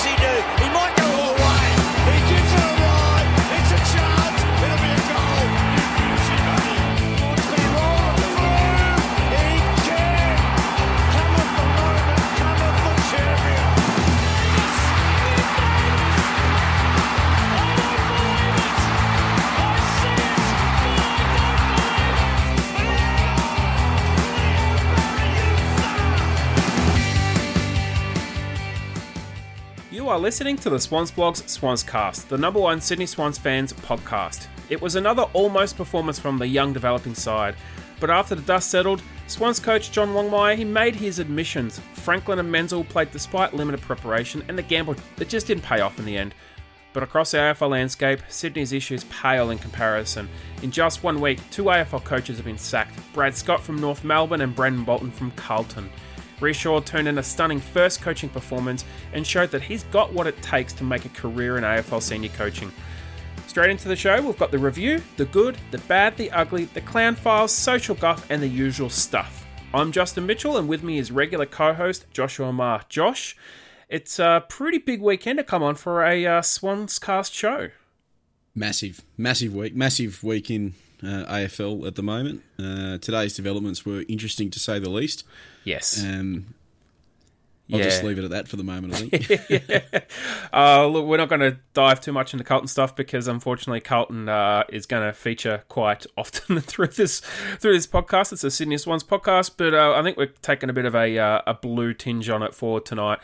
does he do? He might listening to the Swans Blogs Swans Cast, the number one Sydney Swans fans podcast. It was another almost performance from the young developing side, but after the dust settled, Swans coach John Longmire he made his admissions. Franklin and Menzel played despite limited preparation, and the gamble that just didn't pay off in the end. But across the AFL landscape, Sydney's issues pale in comparison. In just one week, two AFL coaches have been sacked Brad Scott from North Melbourne and Brendan Bolton from Carlton. Rhyce Shaw turned in a stunning first coaching performance and showed that he's got what it takes to make a career in AFL senior coaching. Straight into the show, we've got the review, the good, the bad, the ugly, the clown files, social guff, and the usual stuff. I'm Justin Mitchell, and with me is regular co host Joshua Maher. Josh, it's a pretty big weekend to come on for a uh, Swans cast show. Massive, massive week, massive week in uh, AFL at the moment. Uh, today's developments were interesting to say the least. Yes. Um, I'll Yeah. just leave it at that for the moment. I think. Uh, look, we're not going to dive too much into Carlton stuff because unfortunately Carlton uh, is going to feature quite often through this through this podcast. It's a Sydney Swans podcast, but uh, I think we're taking a bit of a uh, a blue tinge on it for tonight.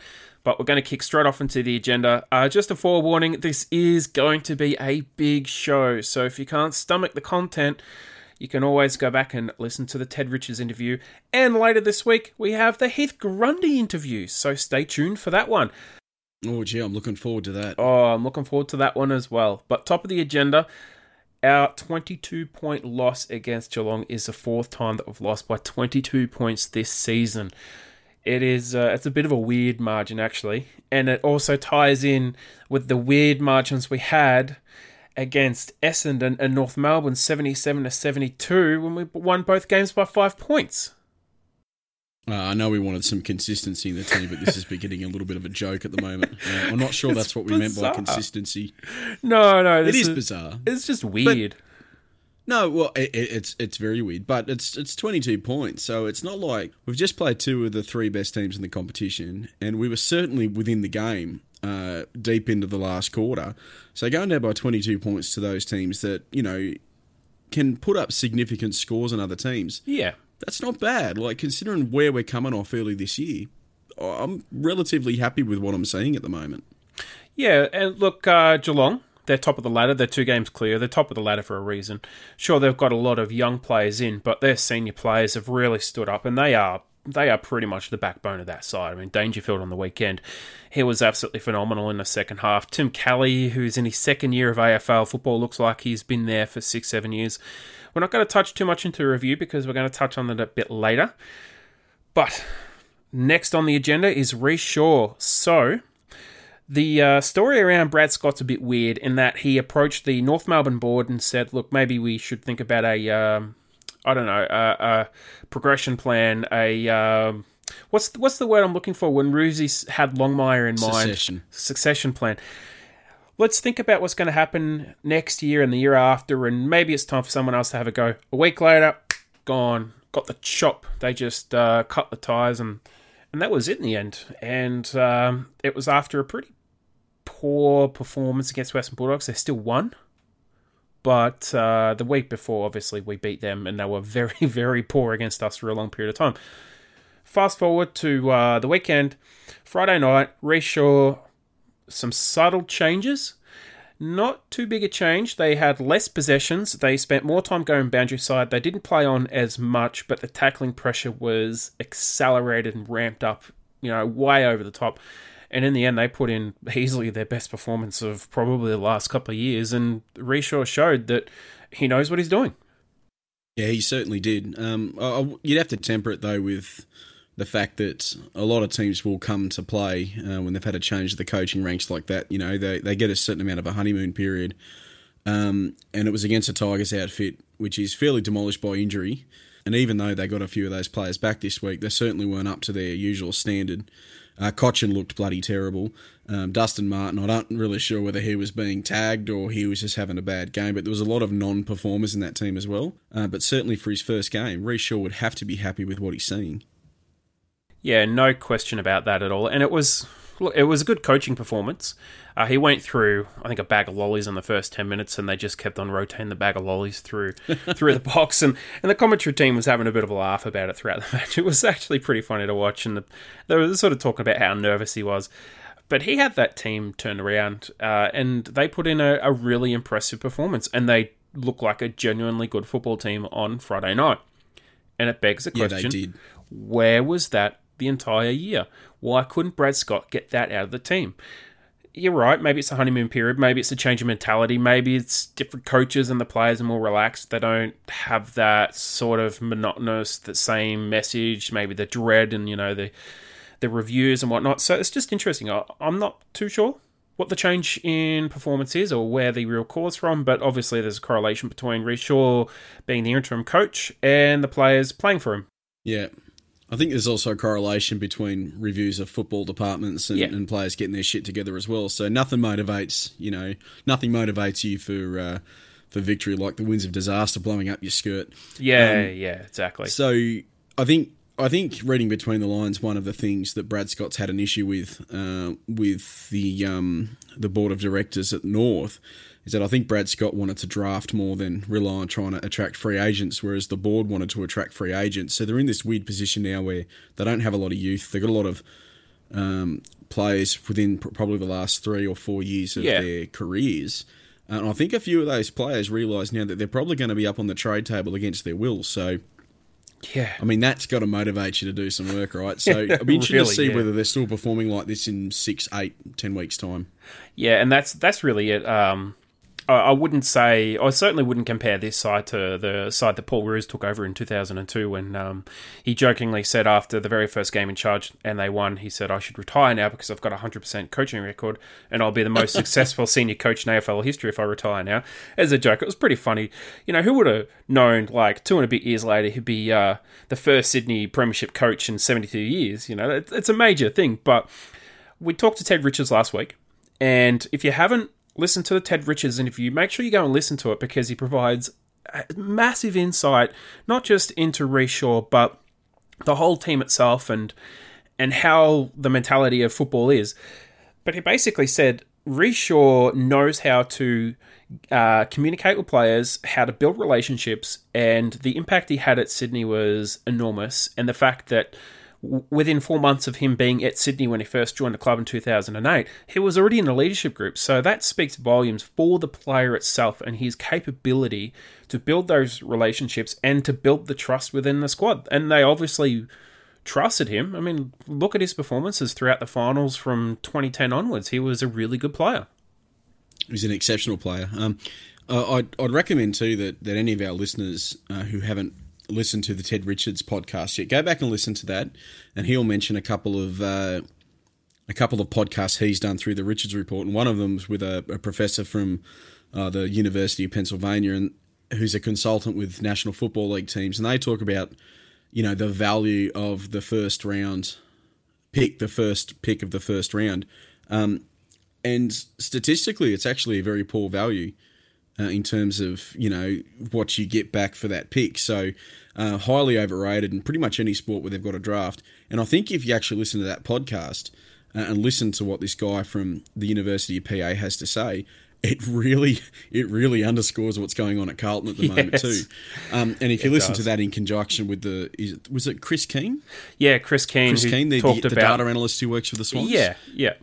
But we're going to kick straight off into the agenda. Uh, just a forewarning: this is going to be a big show, so if you can't stomach the content. You can always go back and listen to the Ted Richards interview. And later this week, we have the Heath Grundy interview, so stay tuned for that one. oh, gee, I'm looking forward to that. Oh, I'm looking forward to that one as well. But top of the agenda, our 22 point loss against Geelong is the fourth time that we've lost by 22 points this season. It is uh, it's a bit of a weird margin actually, and it also ties in with the weird margins we had against Essendon and North Melbourne 77 to 72 when we won both games by 5 points. Uh, I know we wanted some consistency in the team, but this is beginning a little bit of a joke at the moment. Uh, I'm not sure that's what we meant by consistency. No, no, It this is bizarre. It's just weird. No, well, it, it- it's it's very weird, but it's it's 22 points, so it's not like we've just played two of the three best teams in the competition, and we were certainly within the game uh, deep into the last quarter. So going down by 22 points to those teams that you know can put up significant scores on other teams, yeah. that's not bad. Like considering where we're coming off early this year, I'm relatively happy with what I'm seeing at the moment. Yeah, and look, uh, Geelong, they're top of the ladder. They're two games clear. They're top of the ladder for a reason. Sure, they've got a lot of young players in, but their senior players have really stood up, and they are they are pretty much the backbone of that side. I mean, Dangerfield on the weekend, he was absolutely phenomenal in the second half. Tim Kelly, who's in his second year of AFL football, looks like he's been there for six, seven years. We're not going to touch too much into the review because we're going to touch on it a bit later. But next on the agenda is Rhyce Shaw. So, the uh, story around Brad Scott's a bit weird in that he approached the North Melbourne board and said, "Look, maybe we should think about a, um, I don't know, a, a progression plan. A um, what's what's the word I'm looking for when Roosy had Longmire in mind? Succession. Succession plan. Let's think about what's going to happen next year and the year after, and maybe it's time for someone else to have a go. A week later, gone. Got the chop. They just uh, cut the ties and." And that was it in the end. And um, it was after a pretty poor performance against Western Bulldogs. They still won. But uh, the week before, obviously, we beat them, and they were very, very poor against us for a long period of time. Fast forward to uh, the weekend, Friday night, Rhyce Shaw, some subtle changes. Not too big a change. They had less possessions. They spent more time going boundary side. They didn't play on as much, but the tackling pressure was accelerated and ramped up, you know, way over the top. And in the end, they put in easily their best performance of probably the last couple of years. And Rhyce Shaw showed that he knows what he's doing. Yeah, he certainly did. Um, I, you'd have to temper it though with the fact that a lot of teams will come to play uh, when they've had a change of the coaching ranks like that. You know, they they get a certain amount of a honeymoon period, um, and it was against a Tigers outfit which is fairly demolished by injury. And even though they got a few of those players back this week, they certainly weren't up to their usual standard. Uh, Cotchin looked bloody terrible. Um, Dustin Martin, I don't really sure whether he was being tagged or he was just having a bad game, but there was a lot of non-performers in that team as well. Uh, but certainly for his first game, Rhyce Shaw would have to be happy with what he's seeing. Yeah, no question about that at all. And it was it was a good coaching performance. Uh, he went through, I think, a bag of lollies in the first ten minutes, and they just kept on rotating the bag of lollies through through the box. And, and the commentary team was having a bit of a laugh about it throughout the match. It was actually pretty funny to watch, and the, they were sort of talking about how nervous he was. But he had that team turned around, uh, and they put in a, a really impressive performance, and they look like a genuinely good football team on Friday night. And it begs the Yeah, question: they did. where was that the entire year? Why couldn't Brad Scott get that out of the team? You're right. Maybe it's a honeymoon period. Maybe it's a change of mentality. Maybe it's different coaches and the players are more relaxed. They don't have that sort of monotonous, the same message. Maybe the dread and you know the the reviews and whatnot. So it's just interesting. I'm not too sure what the change in performance is or where the real cause from, but obviously there's a correlation between Rhyce Shaw being the interim coach and the players playing for him. Yeah. I think there's also a correlation between reviews of football departments and, Yeah. and players getting their shit together as well. So nothing motivates, you know, nothing motivates you for uh, for victory like the winds of disaster blowing up your skirt. Yeah, yeah, exactly. So I think I think reading between the lines, one of the things that Brad Scott's had an issue with uh, with the um, the board of directors at North is that I think Brad Scott wanted to draft more than rely on trying to attract free agents, whereas the board wanted to attract free agents. So they're in this weird position now where they don't have a lot of youth. They've got a lot of um, players within pr- probably the last three or four years of Yeah. their careers. And I think a few of those players realise now that they're probably going to be up on the trade table against their will. So Yeah. I mean, that's got to motivate you to do some work, right? So I'll be interested Really, to see yeah. whether they're still performing like this in six, eight, ten weeks' time. Yeah, and that's that's really it. Um, I, wouldn't say, I certainly wouldn't compare this side to the side that Paul Roos took over in 2002 when um, he jokingly said after the very first game in charge and they won, he said, I should retire now because I've got a 100% coaching record and I'll be the most successful senior coach in AFL history if I retire now. As a joke, it was pretty funny. You know, who would have known, like, two and a bit years later, he'd be uh, the first Sydney Premiership coach in 72 years? You know, it's, it's a major thing. But we talked to Ted Richards last week. And if you haven't listened to the Ted Richards interview, make sure you go and listen to it because he provides massive insight, not just into Rhyce Shaw, but the whole team itself and and how the mentality of football is. But he basically said Rhyce Shaw knows how to uh, communicate with players, how to build relationships, and the impact he had at Sydney was enormous. And the fact that within four months of him being at Sydney when he first joined the club in 2008, he was already in the leadership group. So that speaks volumes for the player itself and his capability to build those relationships and to build the trust within the squad. And they obviously trusted him. I mean, look at his performances throughout the finals from 2010 onwards. He was a really good player. He's an exceptional player. Um, uh, I'd, I'd recommend too that, that any of our listeners uh, who haven't listened to the Ted Richards podcast yet, go back and listen to that, and he'll mention a couple of uh, a couple of podcasts he's done through the Richards Report, and one of them was with a, a professor from uh, the University of Pennsylvania, and who's a consultant with National Football League teams, and they talk about you know the value of the first round pick, the first pick of the first round. Um, and statistically, it's actually a very poor value uh, in terms of you know what you get back for that pick. So uh, highly overrated in pretty much any sport where they've got a draft. And I think if you actually listen to that podcast uh, and listen to what this guy from the University of PA has to say. It really, it really underscores what's going on at Carlton at the moment too. Um, and if you It listen to that in conjunction with the, is it, was it Chris Keane? Yeah, Chris Keane, Chris Keane, the, the, the data analyst who works for the Swans. yeah, yeah,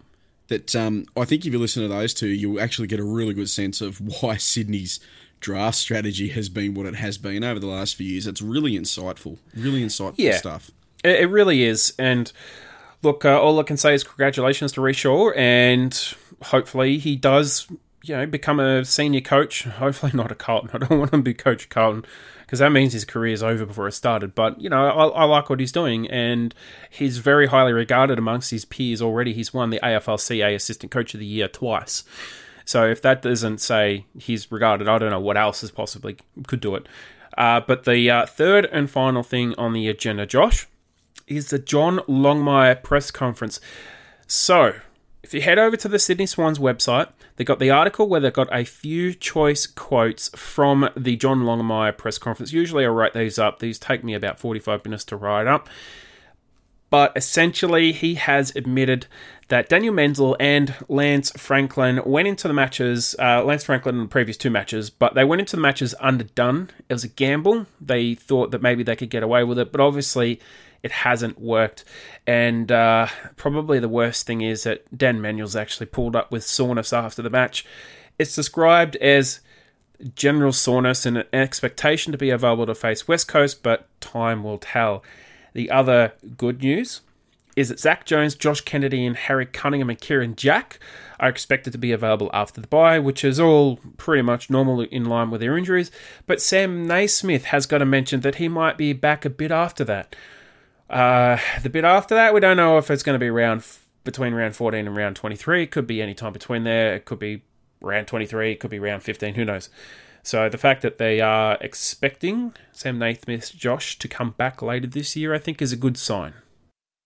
that um, I think if you listen to those two, you'll actually get a really good sense of why Sydney's draft strategy has been what it has been over the last few years. It's really insightful, really insightful Yeah. stuff. It, really is. And look, uh, all I can say is congratulations to Rhyce Shaw, and hopefully he does, you know, become a senior coach. Hopefully not a Carlton. I don't want him to be coach Carlton because that means his career is over before it started. But you know, I, I like what he's doing, and he's very highly regarded amongst his peers already. He's won the AFLCA Assistant Coach of the Year twice. So if that doesn't say he's regarded, I don't know what else is possibly could do it. Uh, but the uh, third and final thing on the agenda, Josh, is the John Longmire press conference. So, if you head over to the Sydney Swans website, they got the article where they've got a few choice quotes from the John Longmire press conference. Usually I write these up. These take me about 45 minutes to write up. But essentially, he has admitted that Daniel Menzel and Lance Franklin went into the matches, uh, Lance Franklin in the previous two matches, but they went into the matches underdone. It was a gamble. They thought that maybe they could get away with it, but obviously it hasn't worked. And uh, probably the worst thing is that Dan Menzel's actually pulled up with soreness after the match. It's described as general soreness and an expectation to be available to face West Coast, but time will tell. The other good news is that Zak Jones, Josh Kennedy, and Harry Cunningham and Kieran Jack are expected to be available after the bye, which is all pretty much normal in line with their injuries. But Sam Naismith has got to mention that he might be back a bit after that. Uh, the bit after that, we don't know if it's going to be round between round 14 and round 23. It could be any time between there. It could be round 23. It could be round 15. Who knows? So the fact that they are expecting Sam Naismith, Josh, to come back later this year, I think, is a good sign.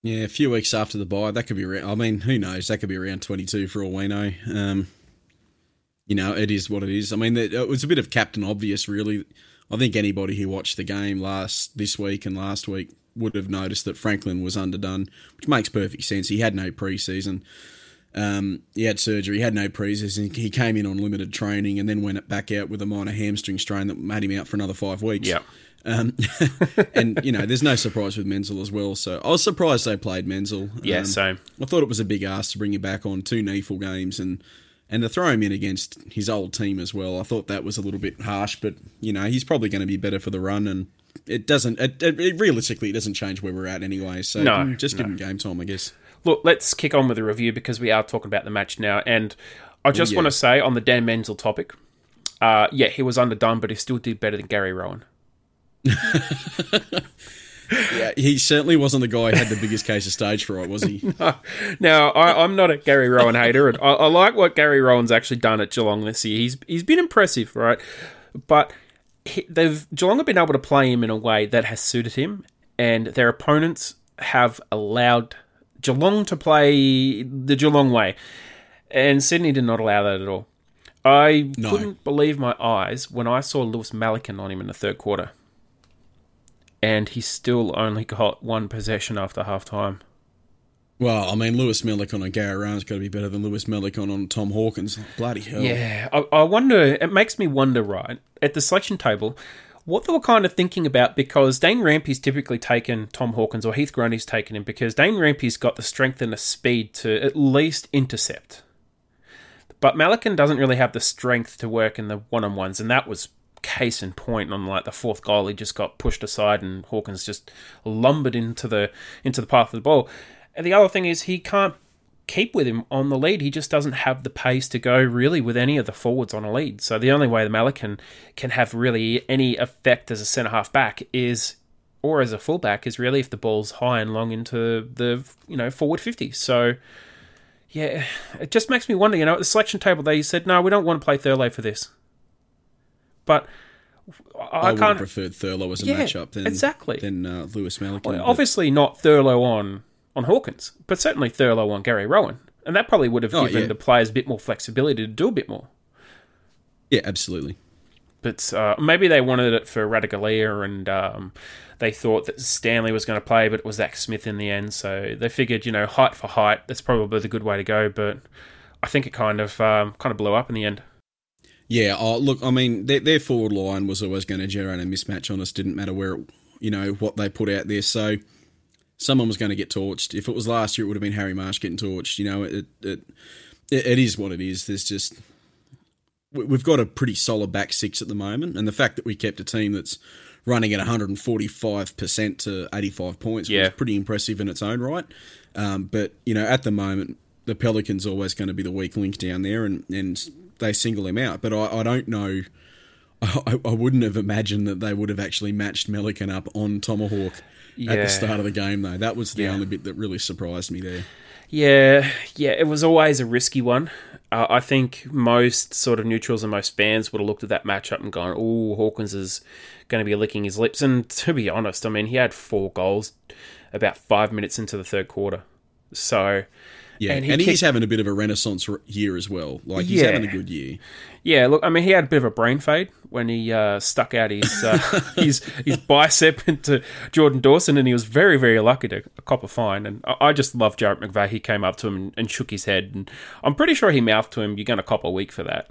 Yeah, a few weeks after the bye, that could be. Around, I mean, who knows? That could be around twenty-two for all we know. Um, you know, it is what it is. I mean, it was a bit of captain obvious, really. I think anybody who watched the game last this week and last week would have noticed that Franklin was underdone, which makes perfect sense. He had no preseason. Um, he had surgery. He had no preseason. He came in on limited training and then went back out with a minor hamstring strain that made him out for another five weeks. Yeah. Um, and you know, there's no surprise with Menzel as well. So I was surprised they played Menzel. Yeah, Um, same. I thought it was a big ask to bring him back on two kneeful games and and to throw him in against his old team as well. I thought that was a little bit harsh, but you know, he's probably going to be better for the run and. It doesn't. It, it, it realistically, it doesn't change where we're at anyway. So No, just give no. him game time, I guess. Look, let's kick on with the review because we are talking about the match now. And I just yeah. want to say on the Dan Menzel topic, uh, yeah, he was underdone, but he still did better than Gary Rohan. Yeah, he certainly wasn't the guy who had the biggest case of stage fright, was he? Now, I, I'm not a Gary Rohan hater, and I, I like what Gary Rohan's actually done at Geelong this year. He's he's been impressive, right? But he, they've Geelong have been able to play him in a way that has suited him, and their opponents have allowed Geelong to play the Geelong way, and Sydney did not allow that at all. I No. couldn't believe my eyes when I saw Lewis Melican on him in the third quarter, and he still only got one possession after half time. Well, I mean, Lewis Melican on Gary Rohan's got to be better than Lewis Melican on Tom Hawkins. Bloody hell. Yeah, I, I wonder. It makes me wonder, right, at the selection table, what they were kind of thinking about because Dane Rampe's typically taken Tom Hawkins or Heath Grundy's taken him because Dane Rampe's got the strength and the speed to at least intercept. But Melican doesn't really have the strength to work in the one on ones, and that was case in point on like the fourth goal. He just got pushed aside, and Hawkins just lumbered into the into the path of the ball. And the other thing is he can't keep with him on the lead. He just doesn't have the pace to go really with any of the forwards on a lead. So the only way the Melican can have really any effect as a centre half back is or as a fullback is really if the ball's high and long into the you know forward 50. So yeah, it just makes me wonder, you know, at the selection table they said, "No, we don't want to play Thurlow for this." But I, I, would have can't preferred Thurlow as a Yeah, matchup than exactly. than uh, Lewis Melican. Well, obviously not Thurlow on on Hawkins, but certainly Thurlow on Gary Rohan, and that probably would have Oh, given yeah. the players a bit more flexibility to do a bit more. yeah, absolutely. But uh, maybe they wanted it for Ratugolea, and um, they thought that Stanley was going to play, but it was Zac Smith in the end. So they figured, you know, height for height, that's probably the good way to go. But I think it kind of um, kind of blew up in the end. Yeah, oh, look, I mean, their, their forward line was always going to generate a mismatch on us. Didn't matter where, it, you know, what they put out there. So someone was going to get torched. If it was last year, it would have been Harry Marsh getting torched. You know, it it it, it is what it is. There's just we- we've got a pretty solid back six at the moment, and the fact that we kept a team that's running at 145 percent to 85 points Yeah. was pretty impressive in its own right. Um, but you know, at the moment, the Melican's always going to be the weak link down there, and and they single him out. But I, I don't know. I, I wouldn't have imagined that they would have actually matched Melican up on Tomahawk at the start of the game, though. That was the Yeah. only bit that really surprised me there. Yeah, yeah, it was always a risky one. Uh, I think most sort of neutrals and most fans would have looked at that matchup and gone, "Oh, Hawkins is going to be licking his lips." And to be honest, I mean, he had four goals about five minutes into the third quarter, so Yeah, And and, he he's kicked- having a bit of a renaissance year as well. Like he's Yeah. having a good year. Yeah, look, I mean, he had a bit of a brain fade when he uh, stuck out his uh, his his bicep into Jordan Dawson, and he was very, very lucky to cop a fine. And I, I just love Jarrad McVeigh. He came up to him and, and shook his head, and I'm pretty sure he mouthed to him, "You're going to cop a week for that."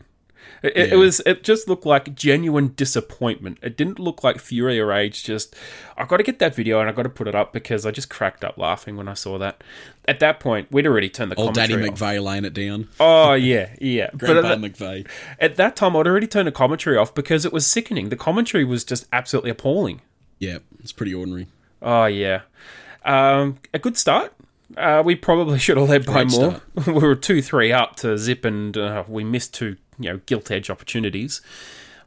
It, it- it was. It just looked like genuine disappointment. It didn't look like fury or rage. Just, I got to get that video and I got to put it up because I just cracked up laughing when I saw that. At that point, we'd already turned the Old Daddy commentary off. McVeigh laying it down. Oh yeah, yeah. Grandpa at, that- McVeigh. at that time, I'd already turned the commentary off because it was sickening. The commentary was just absolutely appalling. Yeah, it's pretty ordinary. Oh yeah, um, a good start. Uh, we probably should have led by Great more. we were two three up to zip, and uh, we missed two you know gilt edge opportunities,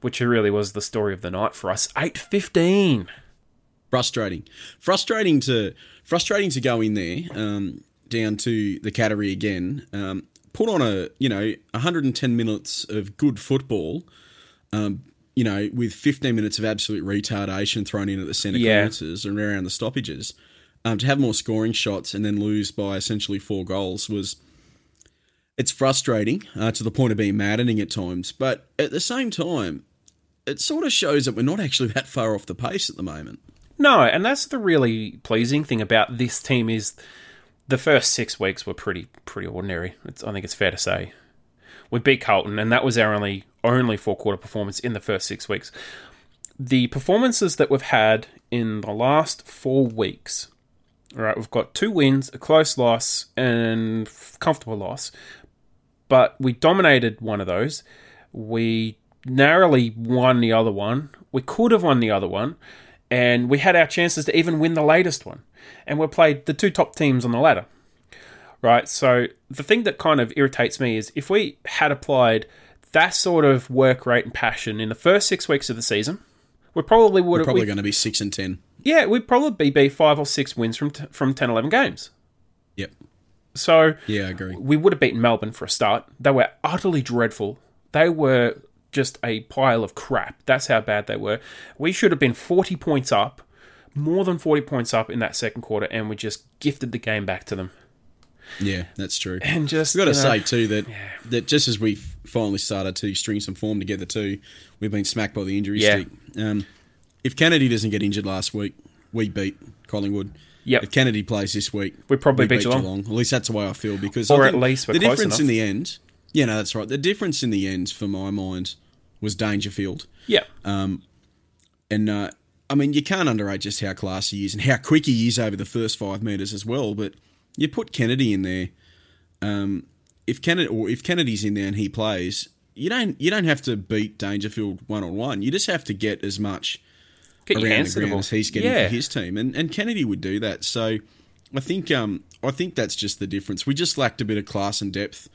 which really was the story of the night for us. Eight fifteen. Frustrating. Frustrating to frustrating to go in there um, down to the Cattery again. Um, put on a you know 110 minutes of good football. Um, you know, with 15 minutes of absolute retardation thrown in at the centre Yeah. clearances and around the stoppages, um, to have more scoring shots and then lose by essentially four goals was it's frustrating uh, to the point of being maddening at times. But at the same time, it sort of shows that we're not actually that far off the pace at the moment. No, and that's the really pleasing thing about this team is the first six weeks were pretty pretty ordinary. It's, I think it's fair to say we beat Carlton, and that was our only only four quarter performance in the first six weeks. The performances that we've had in the last four weeks, all right, we've got two wins, a close loss, and comfortable loss, but we dominated one of those. We narrowly won the other one. We could have won the other one, and we had our chances to even win the latest one. And we played the two top teams on the ladder. Right, so the thing that kind of irritates me is if we had applied that sort of work rate and passion in the first six weeks of the season, we probably would have. Probably going to be six and ten. yeah, we'd probably be five or six wins from t- from 10, 11 games. Yep. So Yeah, I agree. we would have beaten Melbourne for a start. They were utterly dreadful. They were just a pile of crap. That's how bad they were. We should have been 40 points up, more than 40 points up in that second quarter, and we just gifted the game back to them. Yeah, that's true. And just, We've got to say too that that just as we finally started to string some form together too, we've been smacked by the injury Yeah. stick. Um, if Kennedy doesn't get injured last week, we beat Collingwood. Yep. If Kennedy plays this week, We probably beat Geelong. At least that's the way I feel because Or at least we're the difference enough. in the end. Yeah, no, that's right. The difference in the end, for my mind, was Dangerfield. yeah. And uh, I mean, you can't underrate just how classy he is and how quick he is over the first five meters as well. But you put Kennedy in there. Um, if Kennedy or if Kennedy's in there and he plays, you don't you don't have to beat Dangerfield one on one. You just have to get as much Get around the to the ball. as he's getting yeah. for his team, and and Kennedy would do that. So I think um I think that's just the difference. We just lacked a bit of class and depth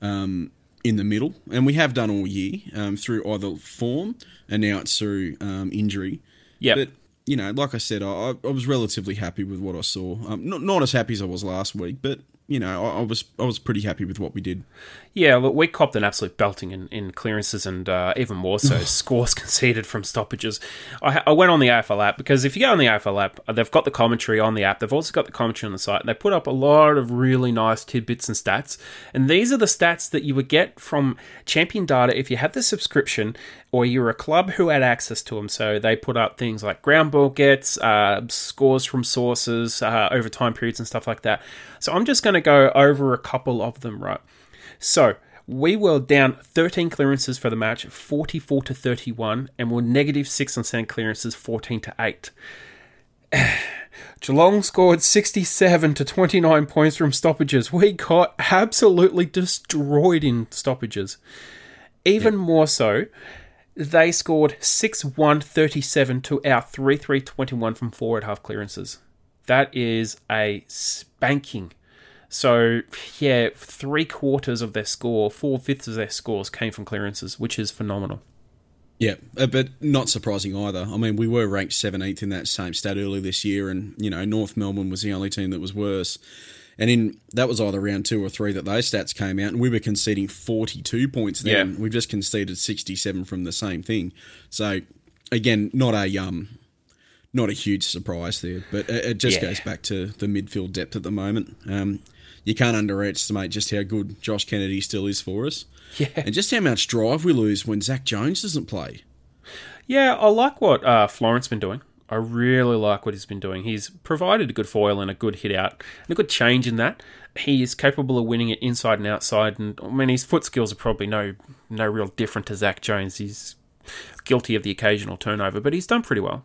um, in the middle, and we have done all year um, through either form and now it's through um, injury. Yeah, But you know, like I said, I, I was relatively happy with what I saw. Um, not not as happy as I was last week, but you know, I, I was I was pretty happy with what we did. Yeah, look, we copped an absolute belting in, in clearances and uh, even more so scores conceded from stoppages. I, I went on the AFL app because if you go on the AFL app, uh, they've got the commentary on the app. They've also got the commentary on the site. And they put up a lot of really nice tidbits and stats. And these are the stats that you would get from Champion Data if you had the subscription or you're a club who had access to them. So they put up things like ground ball gets, uh, scores from sources, uh, over time periods, and stuff like that. So I'm just going to go over a couple of them, right? So we were down 13 clearances for the match, 44 to 31, and we're negative six on sand clearances, 14 to 8. Geelong scored 67 to 29 points from stoppages. We got absolutely destroyed in stoppages. Even more so, they scored 6 1 37 to our 3 3 21 from forward half clearances. That is a spanking. So, yeah, three quarters of their score, four fifths of their scores came from clearances, which is phenomenal. Yeah, uh, but not surprising either. I mean, we were ranked 17th in that same stat earlier this year, and, you know, North Melbourne was the only team that was worse. And in that was either round two or three that those stats came out, and we were conceding 42 points then. Yeah. We've just conceded 67 from the same thing. So again, not a um, not a huge surprise there, but it, it just Yeah. goes back to the midfield depth at the moment. Um, you can't underestimate just how good Josh Kennedy still is for us, Yeah. and just how much drive we lose when Zak Jones doesn't play. Yeah, I like what uh, Florent's been doing. I really like what he's been doing. He's provided a good foil and a good hit out and a good change in that. He is capable of winning it inside and outside, and I mean his foot skills are probably no no real different to Zak Jones. He's guilty of the occasional turnover, but he's done pretty well.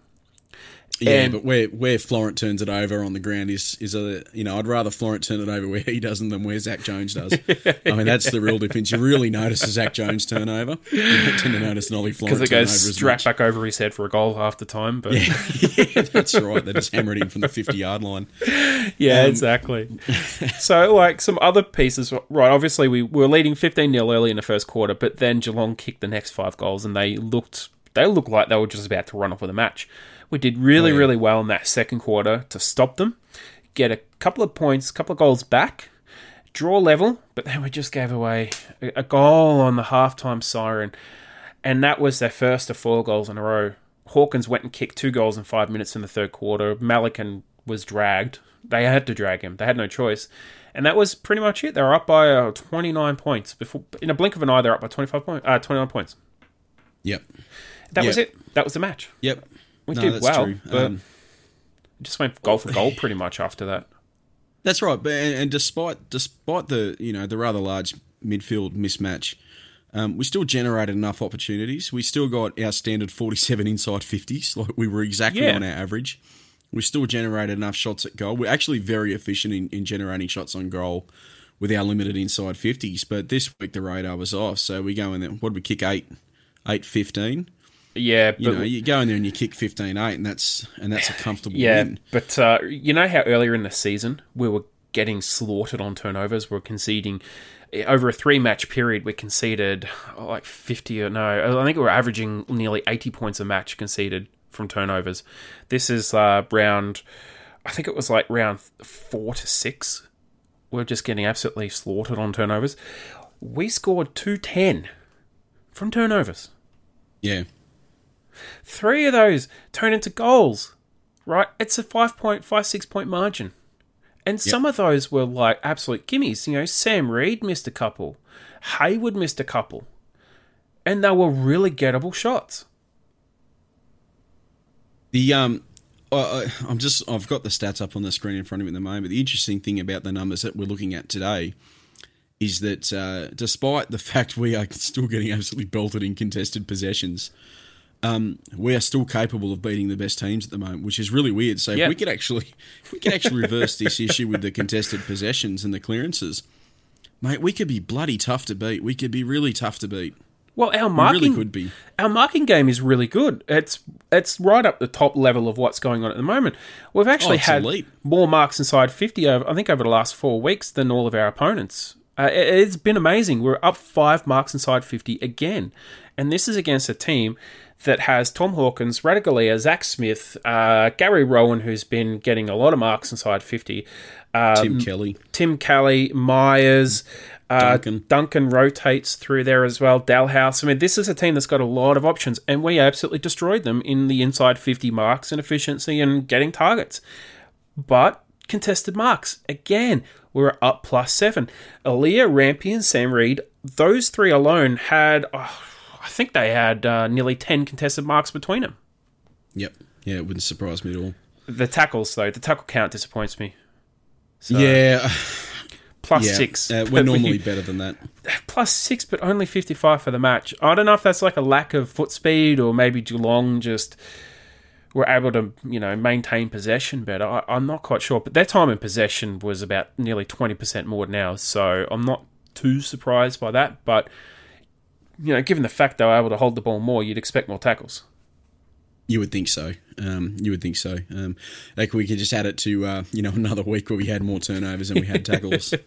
Yeah, And- but where where Florent turns it over on the ground is is a you know I'd rather Florent turn it over where he doesn't than where Zak Jones does. I mean that's the real difference. You really notice a Zak Jones turnover. You don't tend to notice an Ollie Florent Because it goes straight back over his head for a goal half the time, but yeah, that's right. They just hammered him from the fifty yard line. Yeah, Um, exactly. so, like some other pieces, right? Obviously, we were leading fifteen 0 early in the first quarter, but then Geelong kicked the next five goals, and they looked they looked like they were just about to run off with a match. We did really, Oh, yeah. really well in that second quarter to stop them, get a couple of points, a couple of goals back, draw level, but then we just gave away a, a goal on the halftime siren, and that was their first of four goals in a row. Hawkins went and kicked two goals in five minutes in the third quarter. Melican was dragged. They had to drag him. They had no choice. And that was pretty much it. They were up by uh, 29 points. Before, in a blink of an eye, they're up by 25 point, uh, 29 points. Yep, That was it. That was the match. yep. We No, did that's well, true. but Um, just went goal for goal pretty much after that. That's right, but and, and despite despite the you know the rather large midfield mismatch, um, we still generated enough opportunities. We still got our standard forty-seven inside fifties, like we were exactly Yeah. on our average. We still generated enough shots at goal. We're actually very efficient in, in generating shots on goal with our limited inside fifties. But this week the radar was off, so we go in there. What did we kick eight, eight fifteen? Yeah, but You know, you go in there and you kick 15-8 and that's and that's a comfortable Yeah, win. but uh, you know how earlier in the season we were getting slaughtered on turnovers. We're conceding over a three-match period. We conceded oh, like fifty or no, I think we were averaging nearly eighty points a match conceded from turnovers. This is uh, round, I think it was like round four to six. We're just getting absolutely slaughtered on turnovers. We scored two ten from turnovers. Yeah. Three of those turn into goals, right? It's a five point, five, six point margin. And some of those were like absolute gimmies. You know, Sam Reid missed a couple, Hayward missed a couple. And they were really gettable shots. The um, uh, I'm just I've got the stats up on the screen in front of me at the moment. The interesting thing about the numbers that we're looking at today is that uh, despite the fact we are still getting absolutely belted in contested possessions, um, we are still capable of beating the best teams at the moment, which is really weird. So Yeah. if we could actually if we could actually reverse this issue with the contested possessions and the clearances, mate, we could be bloody tough to beat. We could be really tough to beat. Well, our We marking really could be. our marking game is really good. It's it's right up the top level of what's going on at the moment. We've actually Oh, had elite. more marks inside fifty over I think over the last four weeks than all of our opponents. Uh, it, it's been amazing. We're up five marks inside fifty again, and this is against a team that has Tom Hawkins, Ratugolea, Zac Smith, uh, Gary Rohan, who's been getting a lot of marks inside fifty. Um, Tim Kelly. Tim Kelly, Myers, uh, Duncan. Duncan. rotates through there as well. Dahlhaus. I mean, this is a team that's got a lot of options, and we absolutely destroyed them in the inside 50 marks and efficiency and getting targets. But contested marks again, we're up plus seven. Aliir, Rampe, and Sam Reid. Those three alone had, oh, I think they had uh, nearly 10 contested marks between them. Yep. Yeah, it wouldn't surprise me at all. The tackles, though, the tackle count disappoints me. So, yeah, plus yeah. six. Uh, we're we- normally better than that. plus six, but only 55 for the match. I don't know if that's like a lack of foot speed or maybe Geelong just were able to, you know, maintain possession better. I, I'm not quite sure, but their time in possession was about nearly 20% more now, so I'm not too surprised by that. But, you know, given the fact they were able to hold the ball more, you'd expect more tackles. You would think so. Um, you would think so. Um, like we could just add it to uh, you know another week where we had more turnovers than we had tackles.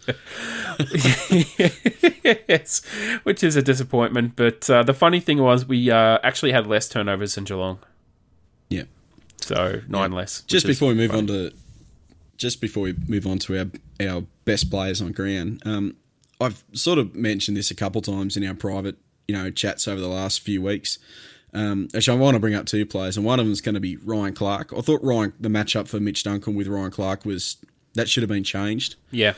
yes, which is a disappointment. But uh, the funny thing was, we uh, actually had less turnovers than Geelong, yeah. so nine less. Just before we move funny. on to just before we move on to our our best players on ground, um, I've sort of mentioned this a couple times in our private, you know, chats over the last few weeks. Um, actually, I want to bring up two players, and one of them is going to be Ryan Clarke. I thought Ryan, the matchup for Mitch Duncan with Ryan Clarke was that should have been changed. Yeah.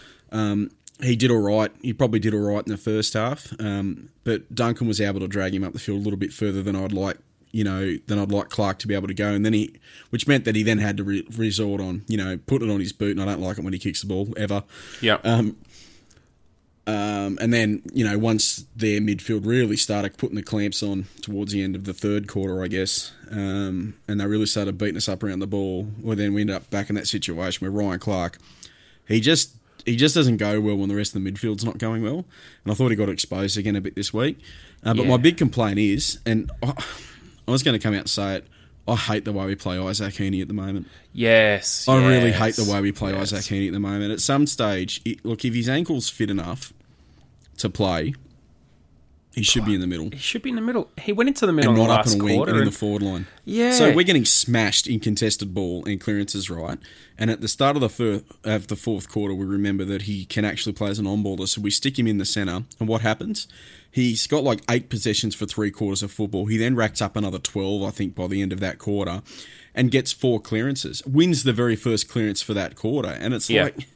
He did all right. He probably did all right in the first half, um, but Duncan was able to drag him up the field a little bit further than I'd like. You know, than I'd like Clarke to be able to go, and then he, which meant that he then had to re- resort on, you know, put it on his boot. And I don't like it when he kicks the ball ever. Yeah. Um, and then, you know, once their midfield really started putting the clamps on towards the end of the third quarter, I guess, um, and they really started beating us up around the ball, well, then we ended up back in that situation where Ryan Clarke, he just he just doesn't go well when the rest of the midfield's not going well. And I thought he got exposed again a bit this week. Uh, but Yeah. my big complaint is, and I, I was going to come out and say it, I hate the way we play Isaac Heaney at the moment. yes. I really hate the way we play yes. Isaac Heaney at the moment. At some stage, it, look, if his ankle's fit enough to play, he should be in the middle He should be in the middle. He went into the middle and not up on a wing and in the forward line. Yeah. So we're getting smashed in contested ball and clearances right. And at the start of the fir- of the fourth quarter, we remember that he can actually play as an on-baller. So we stick him in the centre, and what happens? He's got like eight possessions for three quarters of football. He then racks up another twelve, I think, by the end of that quarter, and gets four clearances. Wins the very first clearance for that quarter, and it's Yeah. like.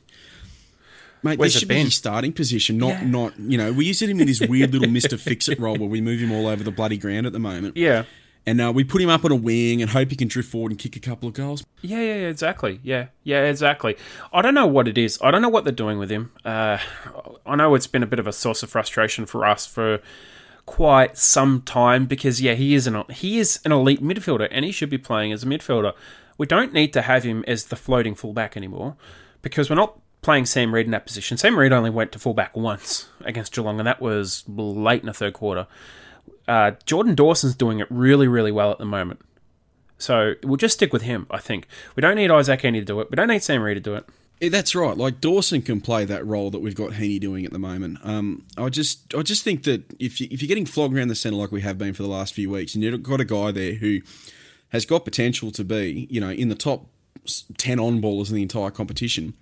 Mate, Where's this it should be his starting position, not Yeah. not you know. We're using him in this weird little Mister Fix It role where we move him all over the bloody ground at the moment. Yeah. And uh, we put him up on a wing and hope he can drift forward and kick a couple of goals. Yeah, yeah, yeah, exactly. Yeah, yeah, exactly. I don't know what it is. I don't know what they're doing with him. Uh, I know it's been a bit of a source of frustration for us for quite some time because yeah, he is an he is an elite midfielder and he should be playing as a midfielder. We don't need to have him as the floating fullback anymore because we're not playing Sam Reid in that position. Sam Reid only went to fullback once against Geelong, and that was late in the third quarter. Uh, Jordan Dawson's doing it really, really well at the moment. So we'll just stick with him, I think. We don't need Isaac Heaney to do it. We don't need Sam Reid to do it. Yeah, that's right. Like Dawson can play that role that we've got Heaney doing at the moment. Um, I just, I just think that if you, if you're getting flogged around the centre like we have been for the last few weeks, and you've got a guy there who has got potential to be, you know, in the top ten on ballers in the entire competition,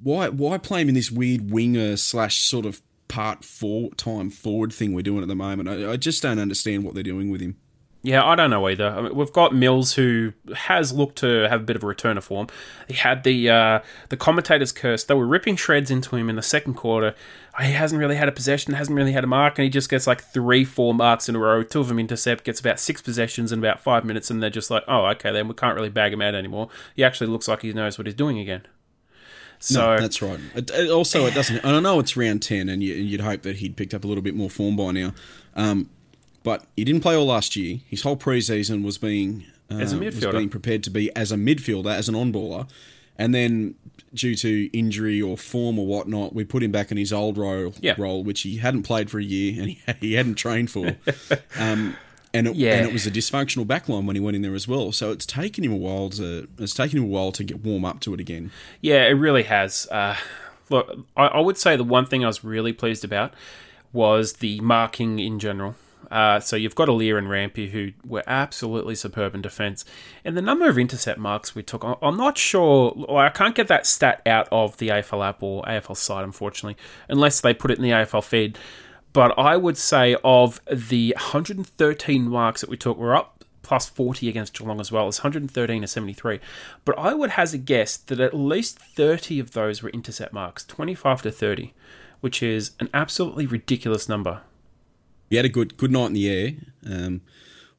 why, why play him in this weird winger slash sort of part four time forward thing we're doing at the moment? I, I just don't understand what they're doing with him. Yeah, I don't know either. I mean, we've got Mills who has looked to have a bit of a return of form. He had the uh, the commentators' curse. They were ripping shreds into him in the second quarter. He hasn't really had a possession, hasn't really had a mark, and he just gets like three, four marks in a row. Two of them intercept, gets about six possessions in about five minutes, and they're just like, oh, okay, then we can't really bag him out anymore. He actually looks like he knows what he's doing again. So No, that's right. It, it also, it doesn't. And I know it's round ten, and you, you'd hope that he'd picked up a little bit more form by now. Um, but he didn't play all last year. His whole preseason was being uh, As a was being prepared to be as a midfielder, as an on-baller, and then due to injury or form or whatnot, we put him back in his old role, Yeah. role which he hadn't played for a year and he, he hadn't trained for. um, and it, Yeah. and it was a dysfunctional backline when he went in there as well. So it's taken him a while to it's taken him a while to get warm up to it again. Yeah, it really has. Uh, look, I, I would say the one thing I was really pleased about was the marking in general. Uh, so you've got Aliir and Rampe who were absolutely superb in defence, and the number of intercept marks we took. I'm not sure. I can't get that stat out of the AFL app or AFL site, unfortunately, unless they put it in the AFL feed. But I would say of the 113 marks that we took, we're up plus 40 against Geelong as well. It's 113 to 73. But I would hazard a guess that at least 30 of those were intercept marks, 25 to 30, which is an absolutely ridiculous number. we had a good good night in the air. Um,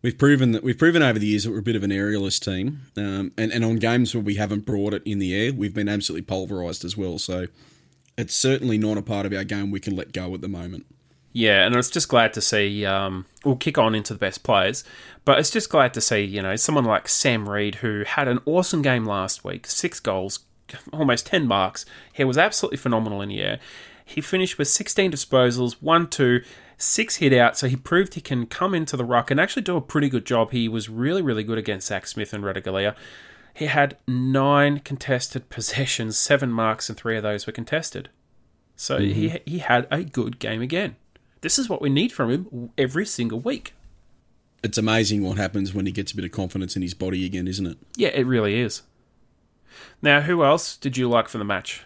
we've proven that we've proven over the years that we're a bit of an aerialist team, um, and and on games where we haven't brought it in the air, we've been absolutely pulverised as well. So it's certainly not a part of our game we can let go at the moment. Yeah, and it's just glad to see. Um, we'll kick on into the best players, but it's just glad to see you know someone like Sam Reid who had an awesome game last week, six goals, almost ten marks. He was absolutely phenomenal in the air. He finished with 16 disposals, one, two, six hit out, so he proved he can come into the ruck and actually do a pretty good job. He was really, really good against Zac Smith and Ratugolea. He had nine contested possessions, seven marks, and three of those were contested. So he he had a good game again. This is what we need from him every single week. It's amazing what happens when he gets a bit of confidence in his body again, isn't it? Yeah, it really is. Now, who else did you like for the match?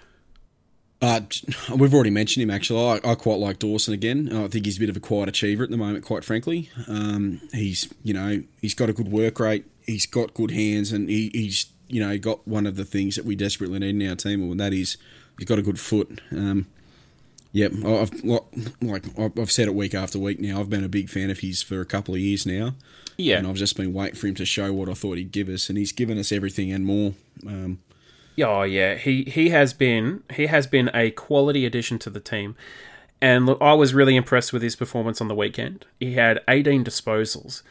Uh, we've already mentioned him actually. I, I quite like Dawson again. I think he's a bit of a quiet achiever at the moment, quite frankly. Um, he's you know he's got a good work rate. He's got good hands, and he, he's you know got one of the things that we desperately need in our team, and that is he's got a good foot. Um, yep, I've like I've said it week after week now. I've been a big fan of his for a couple of years now. Yeah, and I've just been waiting for him to show what I thought he'd give us, and he's given us everything and more. Um, Oh yeah, he he has been he has been a quality addition to the team. And look, I was really impressed with his performance on the weekend. He had 18 disposals.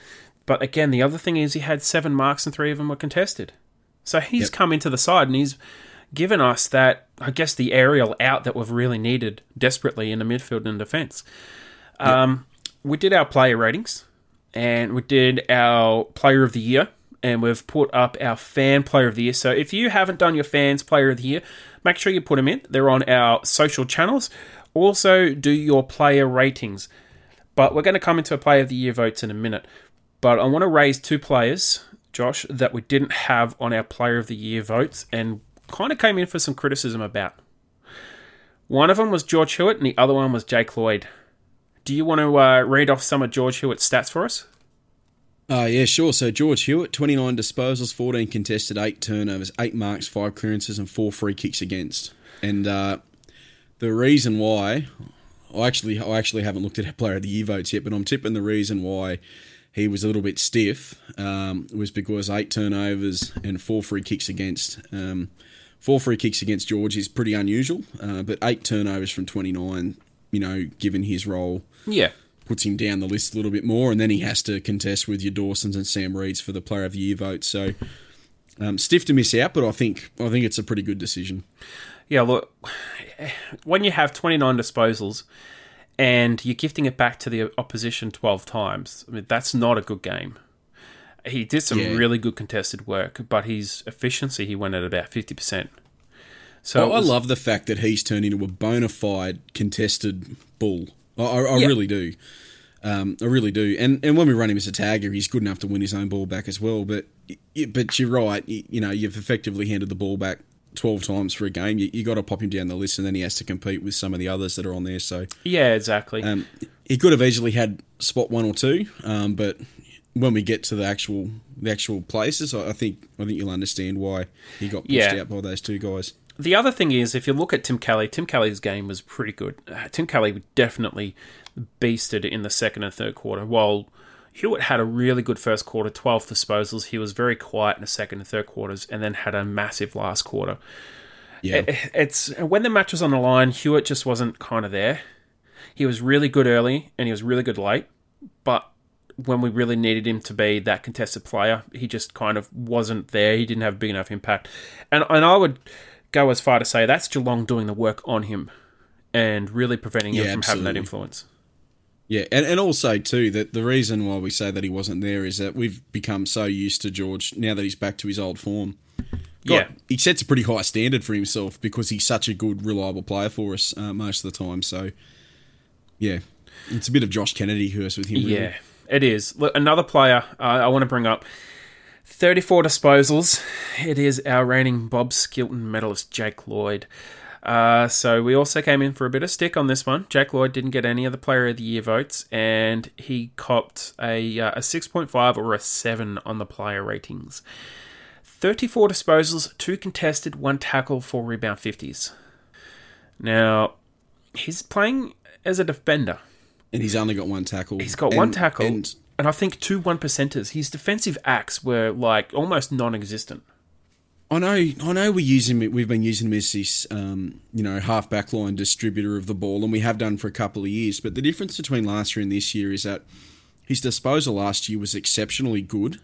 But again, the other thing is he had 7 marks and 3 of them were contested. So he's Yep. come into the side and he's given us that I guess the aerial out that we've really needed desperately in the midfield and defense. Um, we did our player ratings and we did our player of the year and we've put up our fan player of the year. So if you haven't done your fans player of the year, make sure you put them in. They're on our social channels. Also, do your player ratings. But we're going to come into a player of the year votes in a minute. But I want to raise two players, Josh, that we didn't have on our player of the year votes and kind of came in for some criticism about. One of them was George Hewitt and the other one was Jake Lloyd. Do you want to uh, read off some of George Hewitt's stats for us? Uh, yeah, sure. So George Hewitt, 29 disposals, 14 contested, 8 turnovers, 8 marks, 5 clearances, and 4 free kicks against. And uh, the reason why, I actually I actually haven't looked at player of the year votes yet, but I'm tipping the reason why he was a little bit stiff um, was because 8 turnovers and 4 free kicks against. Um, 4 free kicks against George is pretty unusual, uh, but 8 turnovers from 29, you know, given his role Yeah. puts him down the list a little bit more, and then he has to contest with your Dawsons and Sam Reids for the Player of the Year vote. So um, stiff to miss out, but I think I think it's a pretty good decision. Yeah, look, when you have 29 disposals and you're gifting it back to the opposition 12 times, I mean, that's not a good game. He did some Yeah. really good contested work, but his efficiency, he went at about 50%. So I, it I love the fact that he's turned into a bona fide contested bull. I, I, I Yeah. really do. Um, I really do. And and when we run him as a tagger, he's good enough to win his own ball back as well. But but you're right. You, you know, you've effectively handed the ball back 12 times for a game. You, you got to pop him down the list, and then he has to compete with some of the others that are on there. So Yeah, exactly. Um, he could have easily had spot one or two, um, but when we get to the actual the actual places, I think I think you'll understand why he got pushed Yeah. out by those two guys. The other thing is, if you look at Tim Kelly, Tim Kelly's game was pretty good. Uh, Tim Kelly definitely beasted in the second and third quarter, while Hewitt had a really good first quarter, 12 disposals. He was very quiet in the second and third quarters, and then had a massive last quarter. Yeah, It- It's when the match was on the line, Hewitt just wasn't kind of there. He was really good early, and he was really good late, but when we really needed him to be that contested player, he just kind of wasn't there. He didn't have big enough impact, and and I would go as far to say that's Geelong doing the work on him and really preventing him Yeah, from having that influence. yeah, and and also too that the reason why we say that he wasn't there is that we've become so used to George now that he's back to his old form. Yeah. He sets a pretty high standard for himself because he's such a good, reliable player for us uh, most of the time. So, yeah, it's a bit of Josh Kennedy curse with him. really. Yeah, it is. Another player uh, I want to bring up 34 disposals. It is our reigning Bob Skilton medalist, Jake Lloyd. Uh, so we also came in for a bit of stick on this one. Jake Lloyd didn't get any of the Player of the Year votes, and he copped a, uh, a 6.5 or a 7 on the player ratings. 34 disposals, 2 contested, 1 tackle, 4 rebound 50s. Now, he's playing as a defender. And he's only got one tackle. He's got one tackle and, and I think two one percenters. His defensive acts were like almost non-existent. I know, I know, we're using him. We've been using him as this, um, you know, half backline distributor of the ball, and we have done for a couple of years. But the difference between last year and this year is that his disposal last year was exceptionally good,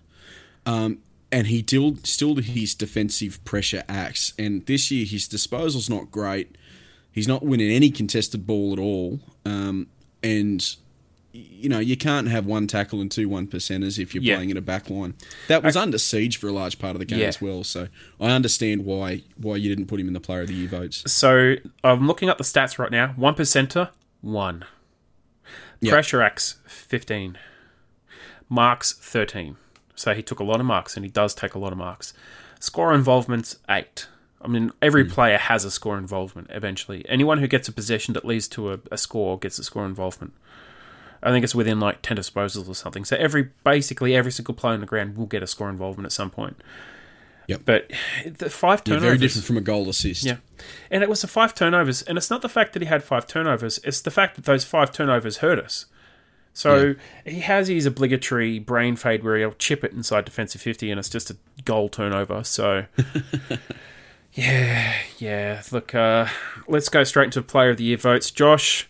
um, and he still still his defensive pressure acts. And this year, his disposal's not great. He's not winning any contested ball at all, um, and you know, you can't have one tackle and two one percenters if you're Yeah. playing in a back line. That was under siege for a large part of the game Yeah. as well. So I understand why why you didn't put him in the player of the year votes. So I'm looking up the stats right now. One percenter, one. Yeah. Pressure acts, fifteen. Marks, thirteen. So he took a lot of marks, and he does take a lot of marks. Score involvement's eight. I mean, every hmm. player has a score involvement eventually. Anyone who gets a possession that leads to a, a score gets a score involvement. I think it's within like 10 disposals or something. So every basically every single player on the ground will get a score involvement at some point. Yep. But the five Yeah, turnovers. very different from a goal assist. Yeah. And it was the five turnovers. And it's not the fact that he had five turnovers, it's the fact that those five turnovers hurt us. So he has his obligatory brain fade where he'll chip it inside defensive 50 and it's just a goal turnover. So, yeah, yeah. Look, uh, let's go straight into player of the year votes. Josh,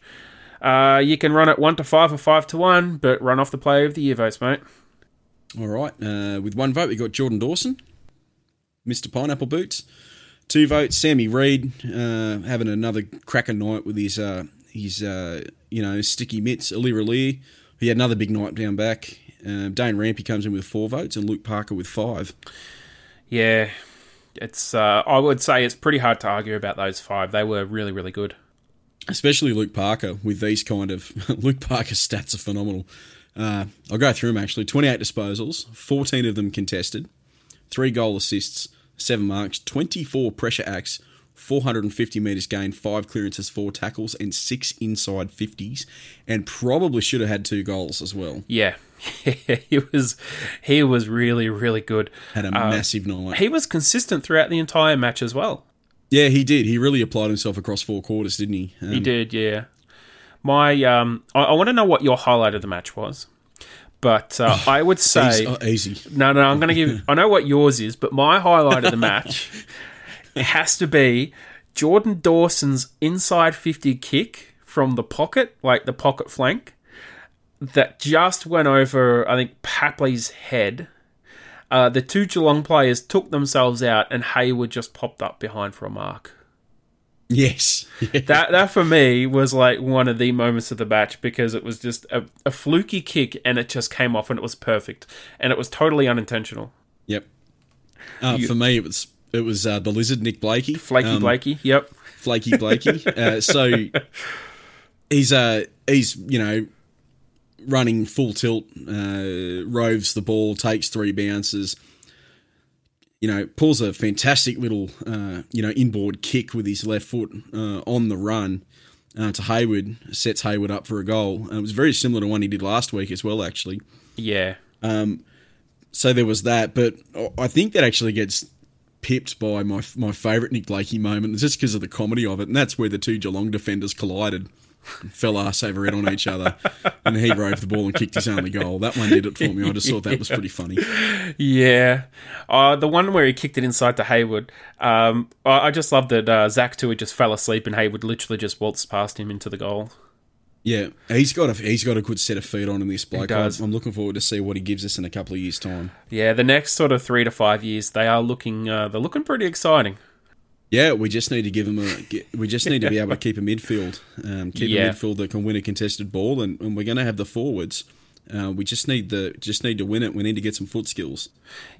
uh, you can run it 1 to 5 or 5 to 1, but run off the player of the year votes, mate. All right. Uh, with one vote, we got Jordan Dawson, Mr. Pineapple Boots. Two votes, Sammy Reid, uh, having another cracker night with his, uh, his uh, you know, sticky mitts. Aliir Aliir, he had another big night down back. Dane Rampe comes in with four votes, and Luke Parker with five. Yeah, it's. Uh, I would say it's pretty hard to argue about those five. They were really, really good. especially Luke Parker with these kind of Luke Parker's stats are phenomenal. Uh, I'll go through them actually. 28 disposals, 14 of them contested, three goal assists, seven marks, 24 pressure acts, 450 metres gained, five clearances, four tackles, and six inside 50s, and probably should have had two goals as well. Yeah, he was. He was really, really good. Had a massive night. He was consistent throughout the entire match as well. yeah, he did. He really applied himself across four quarters, didn't he? Um, He did, yeah. My, um, I, I want to know what your highlight of the match was, but uh, I would say Easy. oh, easy. no, no. I'm going to give. I know what yours is, but my highlight of the match it has to be Jordan Dawson's inside 50 kick from the pocket, like the pocket flank, that just went over. I think Papley's head. Uh, the two Geelong players took themselves out, and Hayward just popped up behind for a mark. Yes. That that for me was like one of the moments of the match because it was just a, a fluky kick and it just came off and it was perfect and it was totally unintentional. Yep. Uh, for me, it was it was uh, the lizard Nick Blakey, Flaky Um, Blakey, yep. Flaky Blakey. uh, so he's uh he's you know running full tilt, uh, roves the ball, takes three bounces. You know, pulls a fantastic little uh, you know inboard kick with his left foot uh, on the run uh, to Hayward, sets Hayward up for a goal. And it was very similar to one he did last week as well, actually. Yeah. Um, So there was that, but I think that actually gets pipped by my my favourite Nick Blakey moment, just because of the comedy of it, and that's where the two Geelong defenders collided, fell ass over head on each other, and he rove the ball and kicked his only goal. That one did it for me. I just thought that was pretty funny. Yeah. Uh, the one where he kicked it inside to Hayward, um, I, I just love that uh, Zach Tuohy just fell asleep and Hayward literally just waltzed past him into the goal. Yeah, he's got a he's got a good set of feet on him. This bloke, does. I'm looking forward to see what he gives us in a couple of years' time. Yeah, the next sort of three to five years, they are looking, uh, they're looking pretty exciting. Yeah, we just need to give him a. We just need to be able to keep a midfield, um, keep Yeah. a midfield that can win a contested ball, and, and we're going to have the forwards. Uh, we just need the just need to win it. We need to get some foot skills.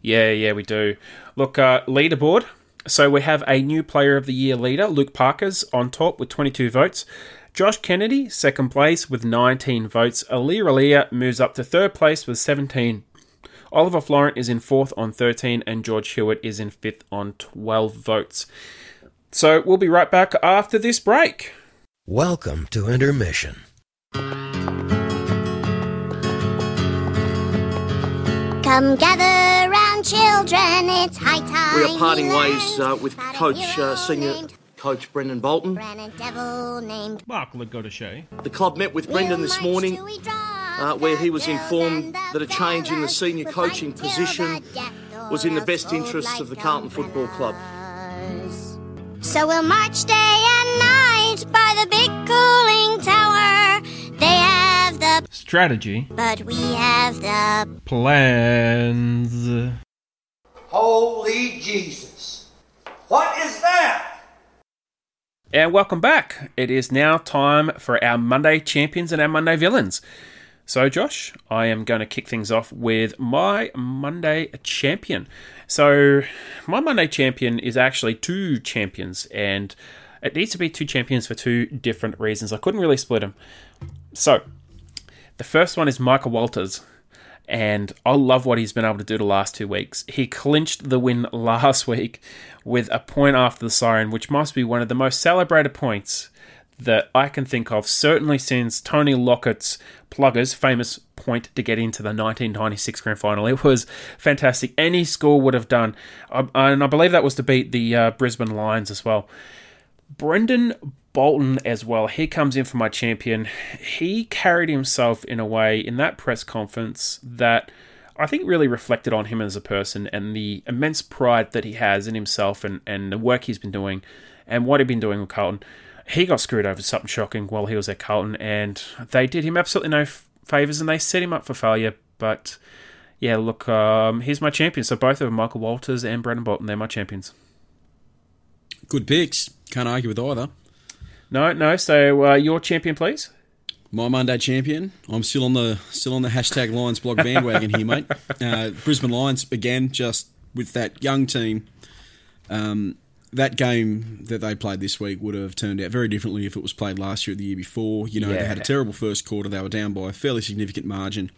Yeah, yeah, we do. Look, uh, leaderboard. So we have a new player of the year leader, Luke Parker's on top with 22 votes. Josh Kennedy, second place with 19 votes. Aliir Aliir moves up to third place with 17. Oliver Florent is in fourth on 13, and George Hewitt is in fifth on 12 votes. So we'll be right back after this break. Welcome to intermission. Come gather round, children, it's high time. We are parting ways uh, with Coach, uh, Senior Coach Brendan Bolton. Bran, a devil named Mark LoGiudice. The club met with Brendan this morning, uh, where he was informed that a change in the senior coaching position was in the best interests of the Carlton Football Club. So we'll march day and night by the big cooling tower. They have the, Strategy. but we have the. Plans. Holy Jesus. What is that? And welcome back. It is now time for our Monday champions and our Monday villains. So, Josh, I am going to kick things off with my Monday champion. So, my Monday champion is actually two champions, and it needs to be two champions for two different reasons. I couldn't really split them. So, the first one is Michael Walters. And I love what he's been able to do the last two weeks. He clinched the win last week with a point after the siren, which must be one of the most celebrated points that I can think of, certainly since Tony Lockett's Pluggers famous point to get into the 1996 grand final. It was fantastic. Any score would have done. Um, and I believe that was to beat the uh, Brisbane Lions as well. Brendan Bolton as well. He comes in for my champion. He carried himself in a way in that press conference that I think really reflected on him as a person and the immense pride that he has in himself and, and the work he's been doing and what he'd been doing with Carlton he got screwed over something shocking while he was at Carlton, and they did him absolutely no f- favours, and they set him up for failure. But yeah, look, um, here's my champion. So both of them, Michael Walters and Brendan Bolton, they're my champions. Good picks. Can't argue with either. No, no. So uh, your champion, please. My Monday champion. I'm still on the still on the hashtag Lions blog bandwagon here, mate. Uh, Brisbane Lions again, just with that young team. Um, that game that they played this week would have turned out very differently if it was played last year or the year before. You know, Yeah. they had a terrible first quarter. They were down by a fairly significant margin.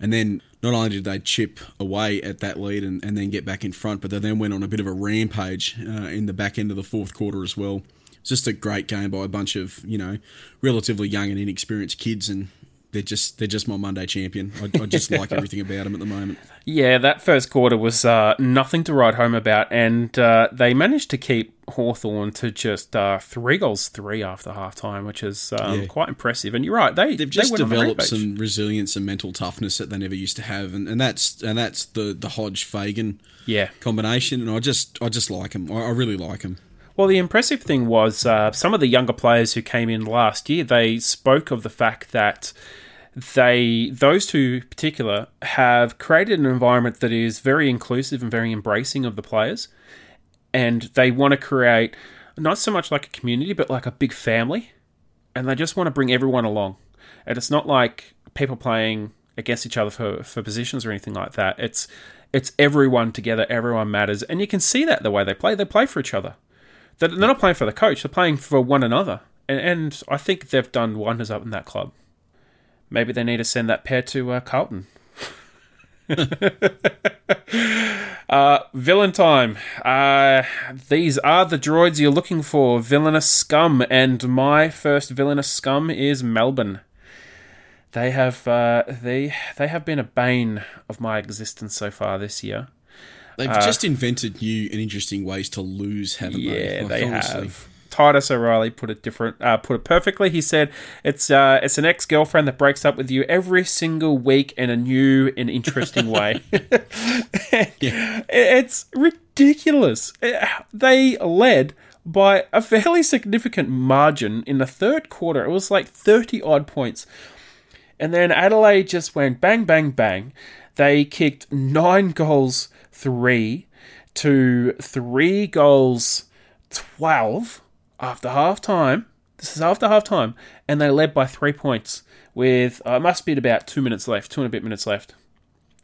And then not only did they chip away at that lead and, and then get back in front, but they then went on a bit of a rampage uh, in the back end of the fourth quarter as well. It's just a great game by a bunch of, you know, relatively young and inexperienced kids. And they're just they're just my Monday champion. I, I just like everything about them at the moment. Yeah, that first quarter was uh, nothing to write home about, and uh, they managed to keep Hawthorn to just uh, three goals three after half time, which is um, Yeah. quite impressive. And you're right, they They've just they went on a developed some resilience and mental toughness that they never used to have, and, and that's and that's the the Hodge Fagan Yeah. combination. And I just I just like them. I, I really like them. Well, the impressive thing was uh, some of the younger players who came in last year. They spoke of the fact that they, those two in particular, have created an environment that is very inclusive and very embracing of the players, and they want to create not so much like a community, but like a big family, and they just want to bring everyone along. And it's not like people playing against each other for, for positions or anything like that. It's it's everyone together, everyone matters, and you can see that the way they play. They play for each other. They're not playing for the coach; they're playing for one another, and, and I think they've done wonders up in that club. Maybe they need to send that pair to uh, Carlton. uh, villain time. Uh, these are the droids you're looking for. Villainous scum, and my first villainous scum is Melbourne. They have uh, they they have been a bane of my existence so far this year. They've just invented new and interesting ways to lose, haven't they? Uh, Yeah, Like, they honestly. have. Titus O'Reilly put it different, uh, put it perfectly. He said, "It's uh, it's an ex girlfriend that breaks up with you every single week in a new and interesting way." yeah. It's ridiculous. Uh, They led by a fairly significant margin in the third quarter. It was like thirty odd points, and then Adelaide just went bang, bang, bang. They kicked nine goals, three to three goals, 12 after half time. This is after half time, and they led by three points with, uh, must be at about two minutes left, two and a bit minutes left.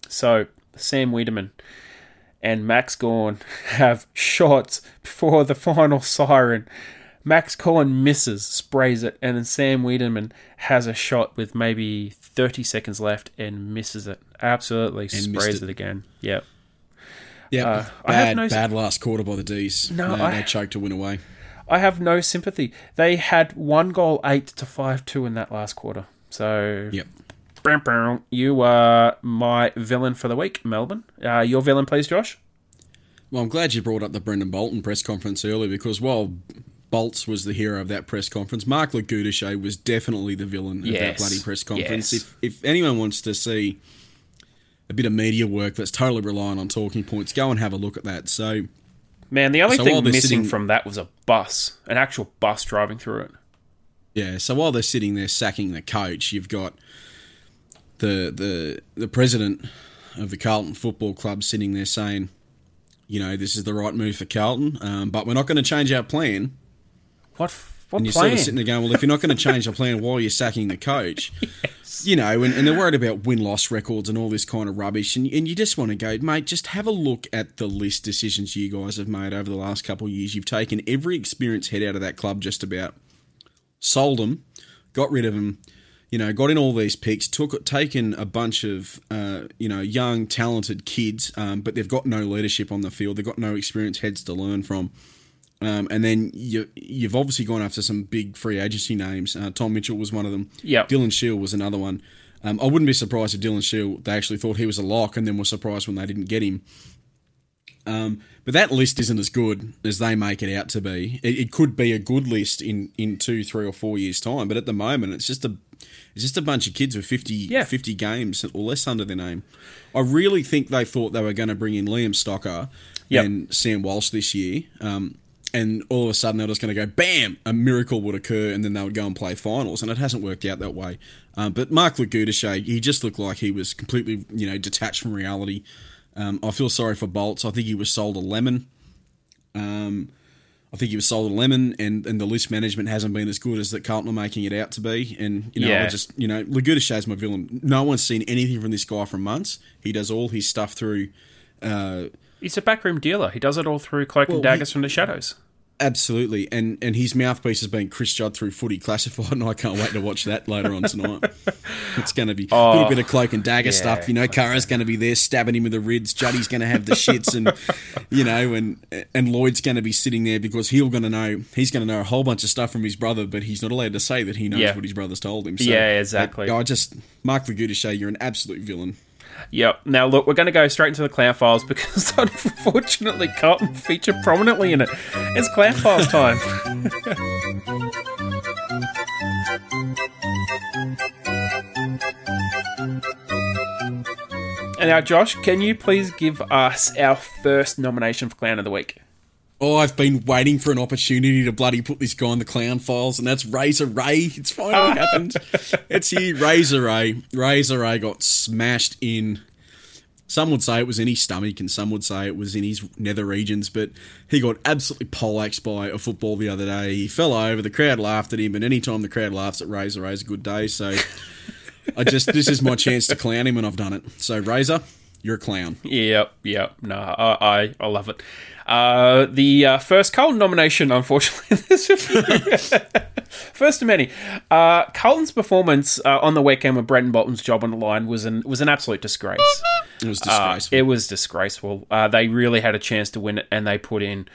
So, Sam Weideman and Max Gawn have shots before the final siren. Max Gawn misses, sprays it, and then Sam Weideman has a shot with maybe 30 seconds left and misses it. Absolutely missed sprays it. it. again. Yep. Yeah, Uh, I have bad, no- bad last quarter by the D's. No, they, I- they choked to win away. I have no sympathy. They had one goal, eight to five two in that last quarter. So, Yep. You are my villain for the week, Melbourne. Uh, your villain, please, Josh. Well, I'm glad you brought up the Brendan Bolton press conference earlier because while Bolts was the hero of that press conference, Mark LoGiudice was definitely the villain of that bloody press conference. Yes. If if anyone wants to see a bit of media work that's totally relying on talking points, go and have a look at that. So Man, the only So thing missing sitting- from that was a bus, an actual bus driving through it. Yeah, so while they're sitting there sacking the coach, you've got the the the president of the Carlton Football Club sitting there saying, you know, this is the right move for Carlton, um, but we're not going to change our plan. What? What And you're plan? sort of sitting there going, well, if you're not going to change the plan while you're sacking the coach, you know, and, and they're worried about win loss records and all this kind of rubbish, and, and you just want to go, mate, just have a look at the list decisions you guys have made over the last couple of years. You've taken every experienced head out of that club just about, sold them, got rid of them, you know, got in all these picks, took taken a bunch of uh, you know young, talented kids, um, but they've got no leadership on the field. They've got no experienced heads to learn from. Um, and then you, you've obviously gone after some big free agency names. Uh, Tom Mitchell was one of them. Yep. Dylan Shiel was another one. Um, I wouldn't be surprised if Dylan Shiel they actually thought he was a lock, and then were surprised when they didn't get him. Um, but that list isn't as good as they make it out to be. It, it could be a good list in, in two, three, or four years' time, but at the moment, it's just a it's just a bunch of kids with 50, Yeah. 50 games or less under their name. I really think they thought they were going to bring in Liam Stocker Yep. and Sam Walsh this year. Um, and all of a sudden, they're just going to go, bam, a miracle would occur, and then they would go and play finals. And it hasn't worked out that way. Um, but Mark LoGiudice, he just looked like he was completely, you know, detached from reality. Um, I feel sorry for Bolts. I think he was sold a lemon. Um, I think he was sold a lemon, and, and the list management hasn't been as good as that Carlton are making it out to be. And you know, I just you know, LoGiudice's my villain. No one's seen anything from this guy for months. He does all his stuff through. Uh, He's a backroom dealer. He does it all through cloak Well, and daggers from the shadows. Absolutely, and and his mouthpiece has been Chris Judd through Footy Classified, and I can't wait to watch that later on tonight. It's going to be a little oh, bit of cloak and dagger stuff, you know. Caro's going to be there stabbing him with the rids. Juddy's going to have the shits, and you know, and and Lloyd's going to be sitting there because he'll going to know he's going to know a whole bunch of stuff from his brother, but he's not allowed to say that he knows Yeah. what his brother's told him. So, Yeah, exactly. I, I just Mark LoGiudice, you're an absolute villain. Yep. Now, look, we're going to go straight into the Clown Files because unfortunately Carlton feature prominently in it. It's Clown Files time. and now, Josh, can you please give us our first nomination for Clown of the Week? Oh, I've been waiting for an opportunity to bloody put this guy on the clown files, and that's Razor Ray. It's finally ah. happened. It's here, Razor Ray. Razor Ray got smashed in. Some would say it was in his stomach, and some would say it was in his nether regions, but he got absolutely poleaxed by a football the other day. He fell over, the crowd laughed at him, and anytime the crowd laughs at Razor Ray's a good day, so I just, this is my chance to clown him, and I've done it. So, Razor, you're a clown. Yep, yep. No, I, I, I love it. Uh, the uh, first Carlton nomination, unfortunately, few. first of many. Uh, Carlton's performance uh, on the weekend with Brendan Bolton's job on the line was an was an absolute disgrace. It was Uh, disgraceful. it was disgraceful. Uh, they really had a chance to win it, and they put in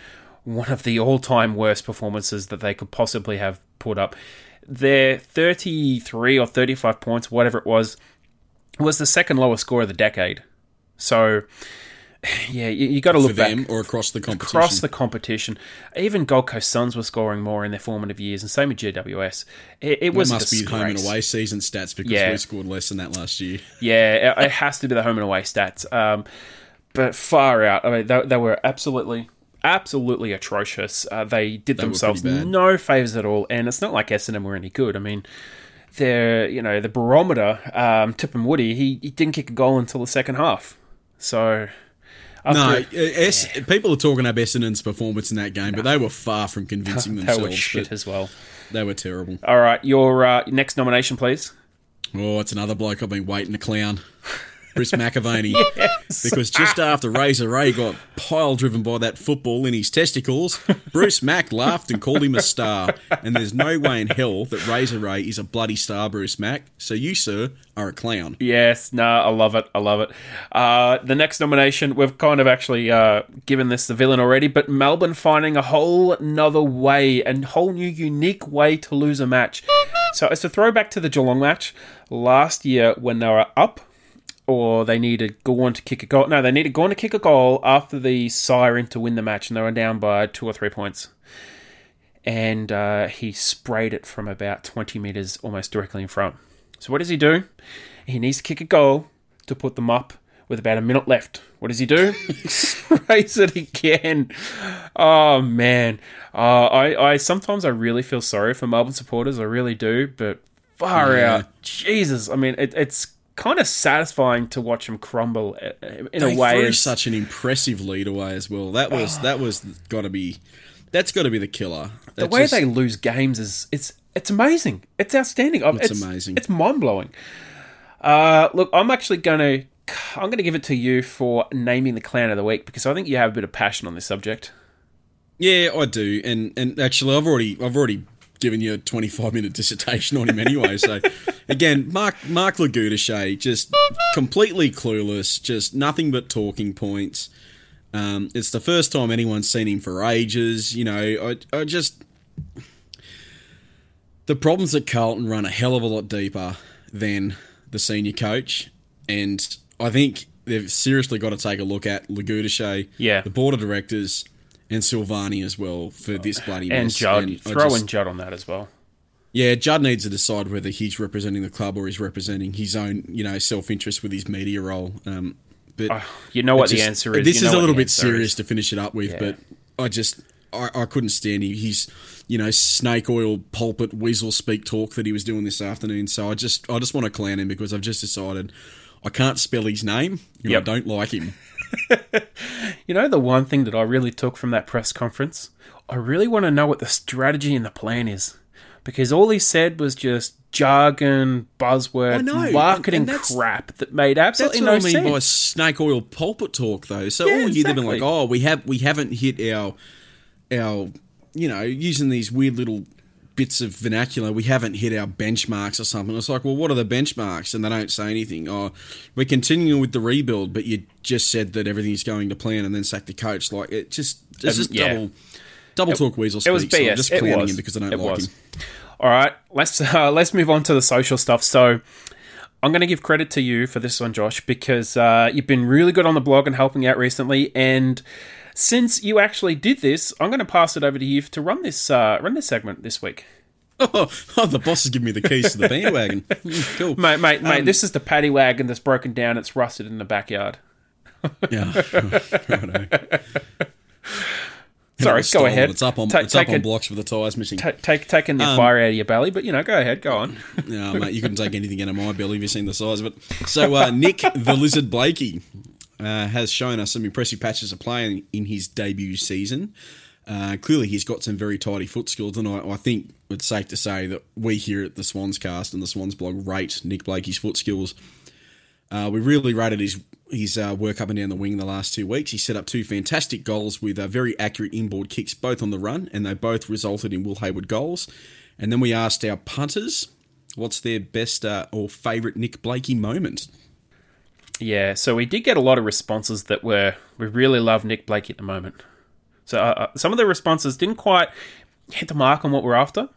one of the all-time worst performances that they could possibly have put up. Their 33 or 35 points, whatever it was, was the second lowest score of the decade. So, yeah, you, you got to for look back them or across the competition. across the competition. Even Gold Coast Suns were scoring more in their formative years, and same with GWS. It, it was must be home and away season stats because Yeah. we scored less than that last year. Yeah, it, it has to be the home and away stats. Um, but far out. I mean, they, they were absolutely, absolutely atrocious. Uh, they did They themselves no favors at all, and it's not like Essendon were any good. I mean, they're you know the barometer. Um, Tip and Woody, he, he didn't kick a goal until the second half. So No, after, uh, S, people are talking about Essendon's performance in that game, but they were far from convincing they themselves. were shit as well. they were terrible. All right, your uh, next nomination, please. Oh, it's another bloke I've been waiting to clown. Bruce McAvaney. Because just after Razor Ray got pile driven by that football in his testicles, Bruce Mack laughed and called him a star. And there's no way in hell that Razor Ray is a bloody star, Bruce Mack. So you, sir, are a clown. Yes, no, I love it. I love it. Uh, the next nomination, we've kind of actually uh, given this the villain already, but Melbourne finding a whole another way, a whole new unique way to lose a match. So it's a throwback to the Geelong match last year when they were up. Or they needed Gawn to kick a goal. No, they needed Gawn to kick a goal after the siren to win the match, and they were down by two or three points. And uh, he sprayed it from about 20 metres almost directly in front. So what does he do? He needs to kick a goal to put them up with about a minute left. What does he do? he Sprays it again. Oh man, uh, I, I sometimes I really feel sorry for Melbourne supporters. I really do, but far Yeah. out, Jesus. I mean, it, it's kind of satisfying to watch them crumble uh, in They a way. as- such an impressive lead away as well. That was that was got to be that's got to be the killer. the way just- they lose games is it's it's amazing. It's outstanding. Um, It's amazing. It's mind blowing. Uh, look, I'm actually gonna I'm gonna give it to you for naming the clown of the week because I think you have a bit of passion on this subject. Yeah, I do, and and actually, I've already I've already given you a twenty five minute dissertation on him anyway, so Again, Mark Mark LoGiudice, just completely clueless, just nothing but talking points. Um, it's the first time anyone's seen him for ages. You know, I, I just the problems at Carlton run a hell of a lot deeper than the senior coach, and I think they've seriously got to take a look at LoGiudice, Yeah. the board of directors, and Silvagni as well for this bloody mess. And. Judd, I throw just- in Judd on that as well. yeah, Judd needs to decide whether he's representing the club or he's representing his own, you know, self-interest with his media role. Um, but You know what it the answer is. This You is a little bit serious is. to finish it up with, Yeah. but I just I, I couldn't stand him. He's you know snake oil pulpit weasel speak talk that he was doing this afternoon. So I just I just want to clown him because I've just decided I can't spell his name. and Yep. I don't like him. You know the one thing that I really took from that press conference? I really want to know what the strategy and the plan is. Because all he said was just jargon, buzzword, know, and- marketing and crap that made That's absolutely what no I mean sense. by snake oil pulpit talk, though. So Yeah, all year they've been like, "Oh, we have we haven't hit our our you know using these weird little bits of vernacular. We haven't hit our benchmarks or something." It's like, well, what are the benchmarks? And they don't say anything. Oh, we're continuing with the rebuild, but you just said that everything's going to plan, and then sacked the coach. Like it just it's Um, just yeah. double double talk weasel it speak. was so BS. I'm just it clowning was. him because I don't it like was. him. All right, let's uh, let's move on to the social stuff. So. I'm going to give credit to you for this one, Josh, because uh, you've been really good on the blog and helping out recently. And since you actually did this, I'm going to pass it over to you to run this uh, run this segment this week. Oh, oh, the boss has given me the keys to the bandwagon. Cool, Mate, mate, mate, Um, this is the paddy wagon that's broken down. It's rusted in the backyard. Yeah. Sorry, go ahead. It's up on Ta- it's up on a- blocks with the tyres missing. Ta take taking the Um, fire out of your belly, but you know, go ahead, go on. No, mate, you couldn't take anything out of my belly. Have you seen the size of it? So, uh, Nick the Lizard Blakey uh, has shown us some impressive patches of play in, in his debut season. Uh, clearly, he's got some very tidy foot skills, and I, I think it's safe to say that we here at the Swans cast and the Swans blog rate Nick Blakey's foot skills. Uh, we really rated his his uh, work up and down the wing the last two weeks. He set up two fantastic goals with uh, very accurate inboard kicks, both on the run, and they both resulted in Will Hayward goals. And then we asked our punters what's their best uh, or favourite Nick Blakey moment. Yeah, so we did get a lot of responses that were we really love Nick Blakey at the moment. So uh, uh, some of the responses didn't quite hit the mark on what we're after.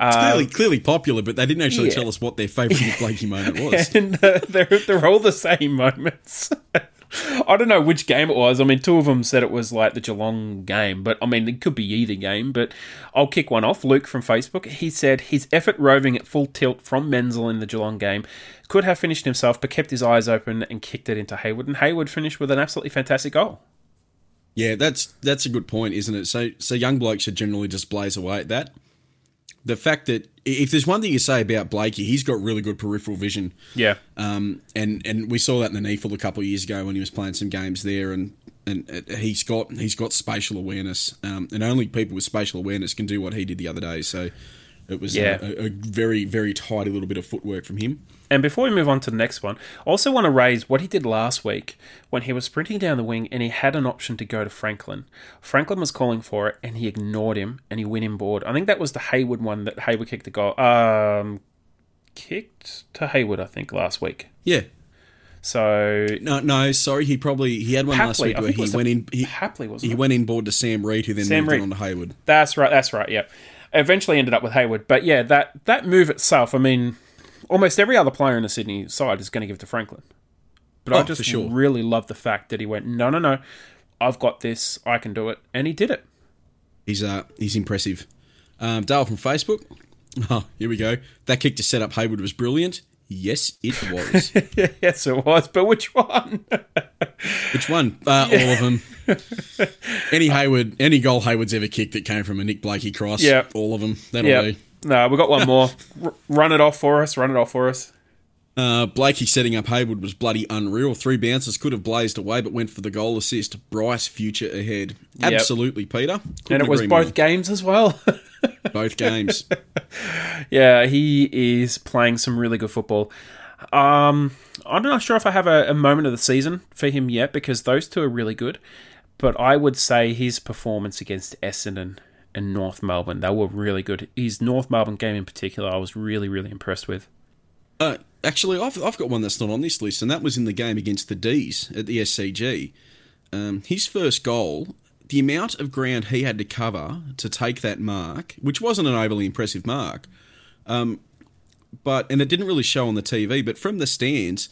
It's clearly clearly popular, but they didn't actually yeah. tell us what their favourite Nick Blakey moment was. and uh, they're they're all the same moments. I don't know which game it was. I mean, two of them said it was like the Geelong game, but I mean, it could be either game. But I'll kick one off. Luke from Facebook. He said his effort roving at full tilt from Menzel in the Geelong game could have finished himself, but kept his eyes open and kicked it into Hayward. And Hayward finished with an absolutely fantastic goal. Yeah, that's that's a good point, isn't it? So so young blokes should generally just blaze away at that. The fact that if there's one thing you say about Blakey, he's got really good peripheral vision. Yeah. Um, and and we saw that in the NEAFL a couple of years ago when he was playing some games there, and and uh, he's got he's got spatial awareness, um, and only people with spatial awareness can do what he did the other day. So it was Yeah. a, a, a very very tidy little bit of footwork from him. And before we move on to the next one, I also want to raise what he did last week when he was sprinting down the wing and he had an option to go to Franklin. Franklin was calling for it and he ignored him and he went in board. I think that was the Hayward one that Hayward kicked the goal. Um, kicked to Hayward, I think, last week. Yeah. So No, no, sorry. He probably he had one last Hapley, week where he went a- in. He, Hapley, wasn't he it? went in board to Sam Reid, who then Sam moved Reid. on to Hayward. That's right. That's right. Yeah. Eventually ended up with Hayward, but yeah, that that move itself. I mean, almost every other player in the Sydney side is going to give it to Franklin. But I Oh, just sure. really love the fact that he went, no, no, no, I've got this, I can do it, and he did it. He's uh he's impressive. Um, Dale from Facebook. Oh, here we go. That kick to set up Hayward was brilliant. Yes, it was. yes, it was. But which one? Which one? Uh, All of them. any Hayward, any goal Hayward's ever kicked that came from a Nick Blakey cross. Yeah. all of them. That'll yeah. do. No, we got one more. R- run it off for us. Run it off for us. Uh, Blakey setting up Hayward was bloody unreal. Three bounces could have blazed away, but went for the goal assist. Bryce future ahead. Yep. Absolutely, Peter. Couldn't and it was both more. games as well. both games. Yeah, he is playing some really good football. Um, I'm not sure if I have a, a moment of the season for him yet because those two are really good. But I would say his performance against Essendon and North Melbourne, they were really good. His North Melbourne game in particular, I was really, really impressed with. actually, I've, I've got one that's not on this list, and that was in the game against the D's at the SCG. Um, his first goal, the amount of ground he had to cover to take that mark, which wasn't an overly impressive mark, um, but and it didn't really show on the TV, but from the stands,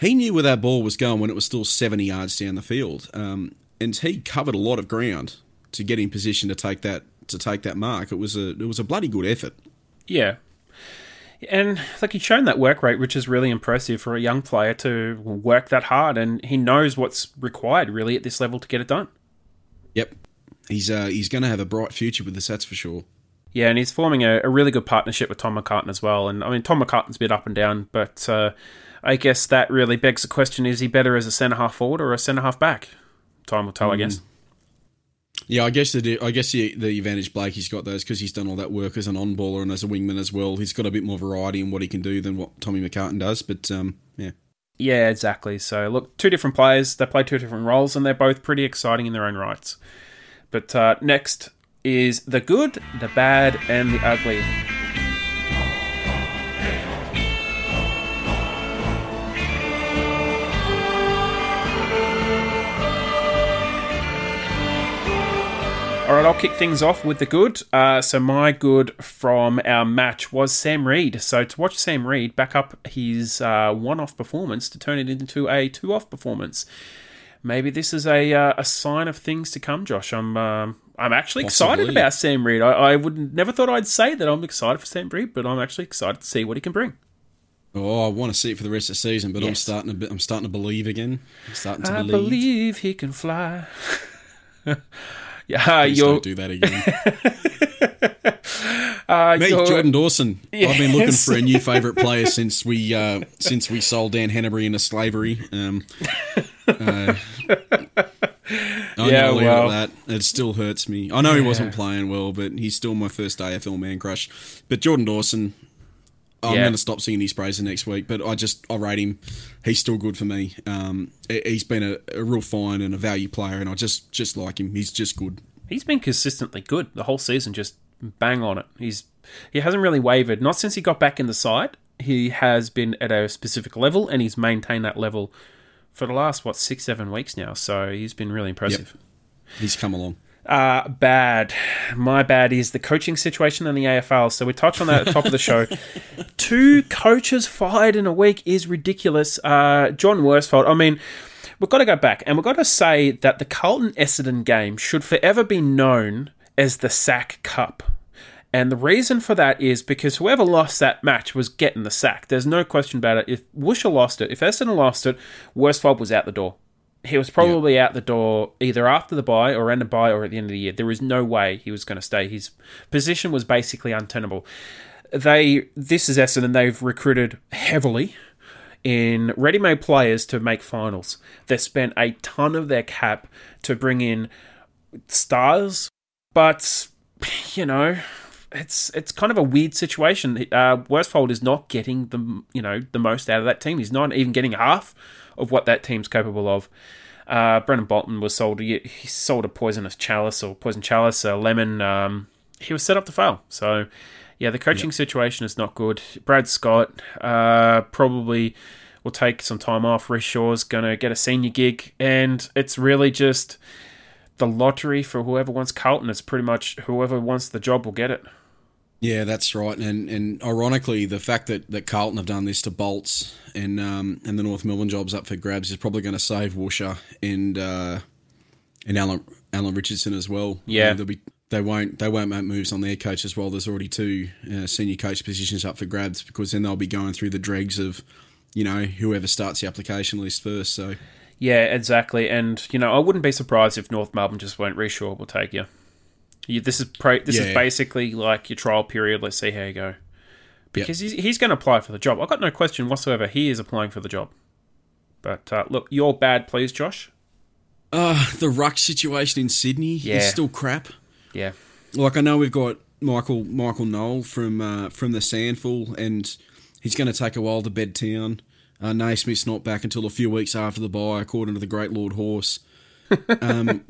he knew where that ball was going when it was still 70 yards down the field, um, and he covered a lot of ground to get in position to take that to take that mark. It was a it was a bloody good effort. Yeah. And like he's shown that work rate, which is really impressive for a young player to work that hard, and he knows what's required really at this level to get it done. Yep, he's uh, he's going to have a bright future with this. That's for sure. Yeah, and he's forming a, a really good partnership with Tom McCartin as well. And I mean, Tom McCartin's a bit up and down, but uh, I guess that really begs the question: Is he better as a centre half forward or a centre half back? Time will tell, I guess. Yeah, I guess the I guess the, the advantage Blakey's got those because he's done all that work as an on baller and as a wingman as well. He's got a bit more variety in what he can do than what Tommy McCartin does. But um, yeah, Yeah, exactly. So, look, two different players. They play two different roles, and they're both pretty exciting in their own rights. But uh, next is the good, the bad, and the ugly. All right, I'll kick things off with the good. Uh, so my good from our match was Sam Reid. So to watch Sam Reid back up his uh, one-off performance to turn it into a two-off performance, maybe this is a uh, a sign of things to come. Josh, I'm um, I'm actually excited about Sam Reid. I, I would never thought I'd say that I'm excited for Sam Reid, but I'm actually excited to see what he can bring. oh, I want to see it for the rest of the season, but I'm starting to I'm starting to believe again. I'm starting to I believe. believe he can fly. yeah, Please you're don't do that again. uh, you're- Jordan Dawson. I've been looking for a new favourite player since we uh, since we sold Dan Hannebery into slavery. Um, uh, I'm Yeah, well. that. It still hurts me. I know he wasn't playing well, but he's still my first AFL man crush. But Jordan Dawson, I'm Yeah. going to stop singing his praises next week. But I just I rate him. He's still good for me. Um, he- he's been a, a real fine and a value player, and I just just like him. He's just good. he's been consistently good the whole season. Just bang on it. He's he hasn't really wavered. Not since he got back in the side. He has been at a specific level, and he's maintained that level for the last what six seven weeks now. So he's been really impressive. He's come along. Uh, bad. My bad is the coaching situation in the AFL. So we touched on that at the top of the show. Two coaches fired in a week is ridiculous. Uh, John Worsfold, I mean, we've got to go back and we've got to say that the Carlton Essendon game should forever be known as the Sack Cup. And the reason for that is because whoever lost that match was getting the sack. There's no question about it. If Woosha lost it, if Essendon lost it, Worsfold was out the door he was probably out the door either after the bye or end of bye or at the end of the year. There was no way he was going to stay. His position was basically untenable. They this is Essendon. They've recruited heavily in ready-made players to make finals. They've spent a ton of their cap to bring in stars, but you know. It's it's kind of a weird situation. Uh, is not getting the you know the most out of that team. He's not even getting half of what that team's capable of. Uh, Brendan Bolton was sold. He he sold a poisonous chalice or poison chalice, a lemon. Um, he was set up to fail. So, yeah, the coaching situation is not good. Brad Scott uh, probably will take some time off. Rhyce Shaw's going to get a senior gig, and it's really just the lottery for whoever wants Carlton. It's pretty much whoever wants the job will get it. Yeah, that's right. And and ironically, the fact that, that Carlton have done this to Bolts and um, and the North Melbourne jobs up for grabs is probably going to save Woosha and uh, and Alan Alan Richardson as well. Yeah. They'll be they won't they won't make moves on their coaches well. there's already two uh, senior coach positions up for grabs because then they'll be going through the dregs of you know whoever starts the application list first. So Yeah, exactly. And you know, I wouldn't be surprised if North Melbourne just went Rhyce Shaw will take you. You this is pro, this is Yeah. basically like your trial period. Let's see how you go. Because he's, he's going to apply for the job. I've got no question whatsoever. He is applying for the job. But uh, look, you're bad, please, Josh. uh, the ruck situation in Sydney Yeah. is still crap. Yeah. like I know we've got Michael Michael Knoll from uh, from the Sandful, and he's going to take a while to bed town. Uh, Naismith's not back until a few weeks after the bye, according to the Great Lord Horse. Um,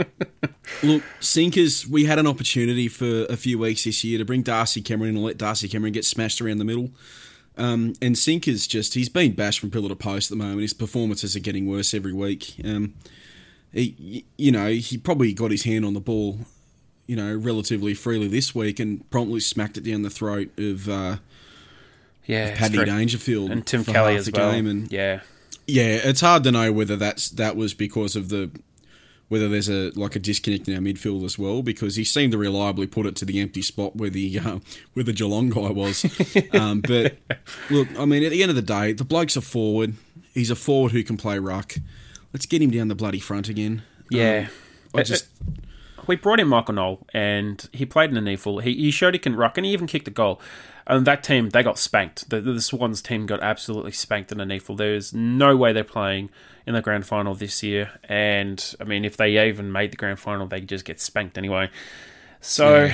look, Sinkers, we had an opportunity for a few weeks this year to bring Darcy Cameron in and let Darcy Cameron get smashed around the middle. Um, and Sinker's just, he's been bashed from pillar to post at the moment. His performances are getting worse every week. Um, he, you know, he probably got his hand on the ball, you know, relatively freely this week and promptly smacked it down the throat of uh, Yeah, Paddy straight- Dangerfield and Tim Kelly as the well. game. And yeah, yeah, it's hard to know whether that's that was because of the whether there's a like a disconnect in our midfield as well because he seemed to reliably put it to the empty spot where the uh, where the Geelong guy was. um, but look, I mean, at the end of the day, the bloke's a forward. He's a forward who can play ruck. Let's get him down the bloody front again. yeah. Um, I just we brought in Michael Knoll, and he played in the NEAFL. He, he showed he can rock, and he even kicked a goal. And that team, they got spanked. The, the Swans team got absolutely spanked in the NEAFL. There's no way they're playing in the grand final this year. And, I mean, if they even made the grand final, they just get spanked anyway. So,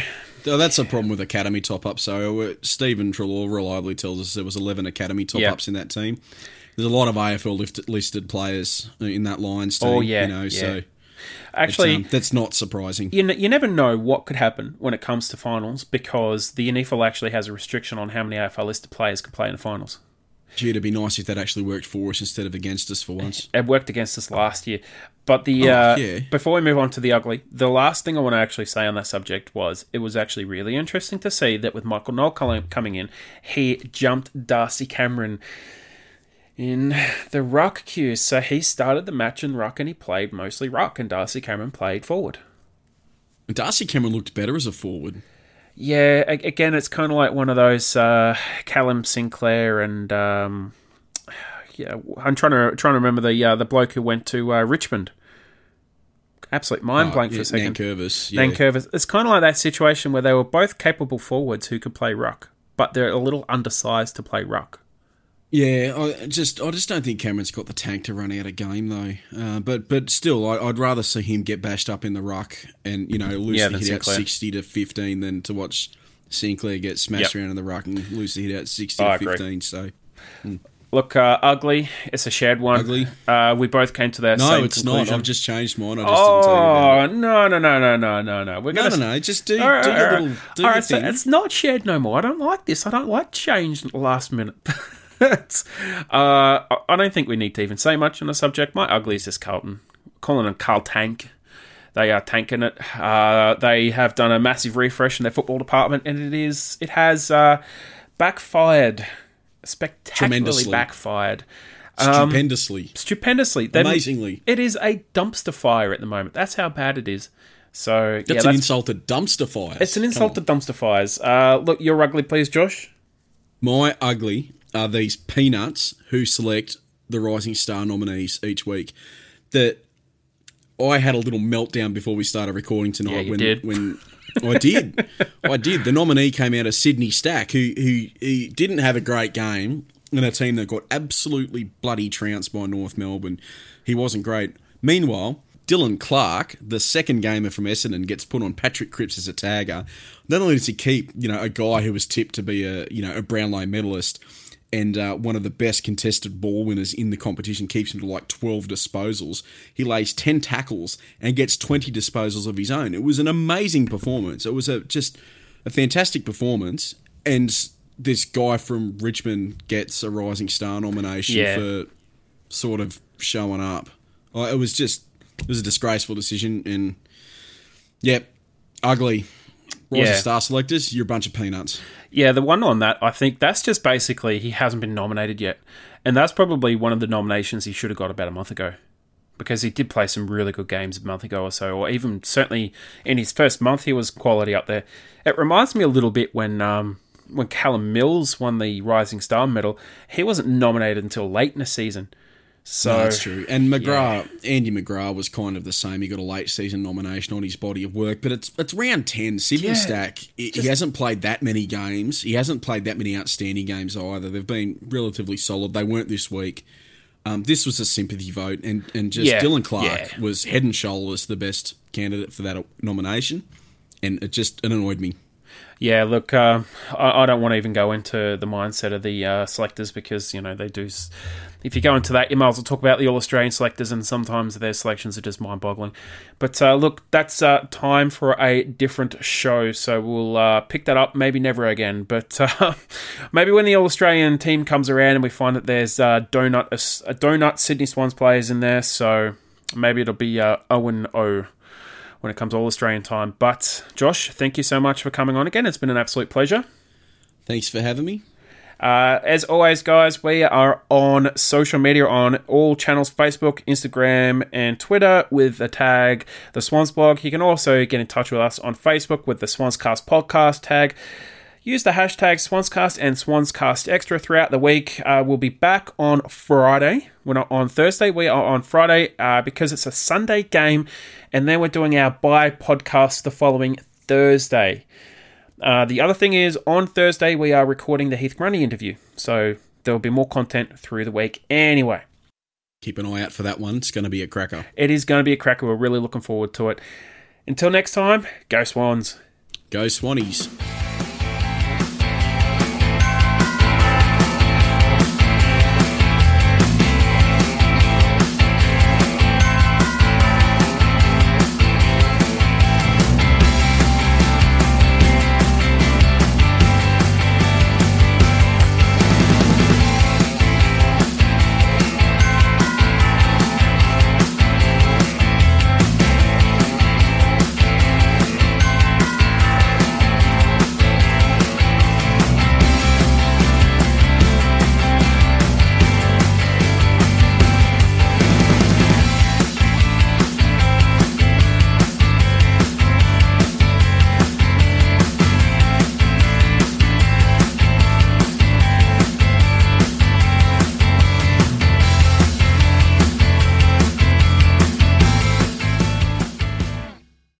Oh, that's a problem with academy top up. So Stephen Trelaw reliably tells us there was 11 academy top ups in that team. There's a lot of AFL lift- listed players in that Lions team. Oh, yeah, you know, yeah. so actually, um, that's not surprising. you, n- you never know what could happen when it comes to finals because the NEAFL actually has a restriction on how many AFL listed players can play in the finals. Gee, it'd be nice if that actually worked for us instead of against us for once. it worked against us last year. But the Oh, uh, yeah. before we move on to the ugly, the last thing I want to actually say on that subject was it was actually really interesting to see that with Michael col- coming in, he jumped Darcy Cameron in the ruck queue. So he started the match in ruck and he played mostly ruck, and Darcy Cameron played forward. Darcy Cameron looked better as a forward. Yeah, again, it's kind of like one of those uh, Callum Sinclair and um, yeah, I'm trying to trying to remember the uh, the bloke who went to uh, Richmond. Absolute mind blank for Uh, yeah, a second. Nankervis, yeah. Nankervis. It's kind of like that situation where they were both capable forwards who could play ruck, but they're a little undersized to play ruck. Yeah, I just I just don't think Cameron's got the tank to run out a game though. Uh, but but still, I, I'd rather see him get bashed up in the ruck and you know lose Yeah, the hit out sixty to fifteen than to watch Sinclair get smashed Yep. around in the ruck and lose the hit out sixty I to agree. fifteen. So Look, uh, ugly. It's a shared one. Ugly? Uh, we both came to that no, it's conclusion. not. I've just changed mine. I just didn't Oh no no no no no no no! We're No, gonna no, no. Just do, All right, do all your little do All right, so thing. it's not shared no more. I don't like this. I don't like change last minute. Uh, I- don't think we need to even say much on the subject. My ugly is just Carlton. Calling them Carl Tank. They are tanking it. Uh, they have done a massive refresh in their football department, and it is it has uh, backfired, spectacularly backfired, Stupendously. stupendously, They've- Amazingly. It is a dumpster fire at the moment. That's how bad it is. So That's yeah, an that's insult to dumpster fires. it's an insult to dumpster fires. Uh, look, you're ugly, please, Josh. My ugly are these peanuts who select the Rising Star nominees each week. That I had a little meltdown before we started recording tonight. Yeah, when did. when I did, I did. The nominee came out of Sydney Stack, who who he didn't have a great game in a team that got absolutely bloody trounced by North Melbourne. He wasn't great. Meanwhile. Dylan Clarke, the second gamer from Essendon, gets put on Patrick Cripps as a tagger. Not only does he keep, you know, a guy who was tipped to be a, you know, a Brownlow medalist and uh, one of the best contested ball winners in the competition, keeps him to like 12 disposals. He lays 10 tackles and gets 20 disposals of his own. It was an amazing performance. It was a just a fantastic performance. And this guy from Richmond gets a Rising Star nomination Yeah. for sort of showing up. Uh, It was just, it was a disgraceful decision. And, yep, ugly. Rising Yeah. Star selectors, you're a bunch of peanuts. Yeah, the one on that, I think that's just basically he hasn't been nominated yet. And that's probably one of the nominations he should have got about a month ago. Because he did play some really good games a month ago or so, or even certainly in his first month, he was quality up there. It reminds me a little bit when um, when Callum Mills won the Rising Star medal. He wasn't nominated until late in the season. So No, that's true. And McGrath, Andy McGrath was kind of the same. He got a late season nomination on his body of work, but it's it's round ten. Sydney Yeah, Stack, he, he hasn't played that many games. He hasn't played that many outstanding games either. They've been relatively solid. They weren't this week. Um, this was a sympathy vote, and and just Yeah, Dylan Clarke yeah. was head and shoulders the best candidate for that nomination, and it just it annoyed me. Yeah, look, uh, I, I don't want to even go into the mindset of the uh, selectors because you know they do. If you go into that, you might as well talk about the All Australian selectors, and sometimes their selections are just mind boggling. But uh, look, that's uh, time for a different show, so we'll uh, pick that up maybe never again. But uh, maybe when the All Australian team comes around and we find that there's donut a, donut Sydney Swans players in there, so maybe it'll be uh, Owen O when it comes to All Australian time. But Josh, thank you so much for coming on again. It's been an absolute pleasure. Thanks for having me. Uh, as always, guys, we are on social media on all channels Facebook, Instagram, and Twitter with the tag The Swans Blog. You can also get in touch with us on Facebook with the Swanscast Podcast tag. Use the hashtag Swanscast and Swanscast Extra throughout the week. Uh, we'll be back on Friday. We're not on Thursday. We are on Friday uh, because it's a Sunday game, and then we're doing our bye podcast the following Thursday. Uh, the other thing is, on Thursday, we are recording the Heath Grundy interview. So there will be more content through the week anyway. Keep an eye out for that one. It's going to be a cracker. It is going to be a cracker. We're really looking forward to it. Until next time, go Swans. Go Swannies.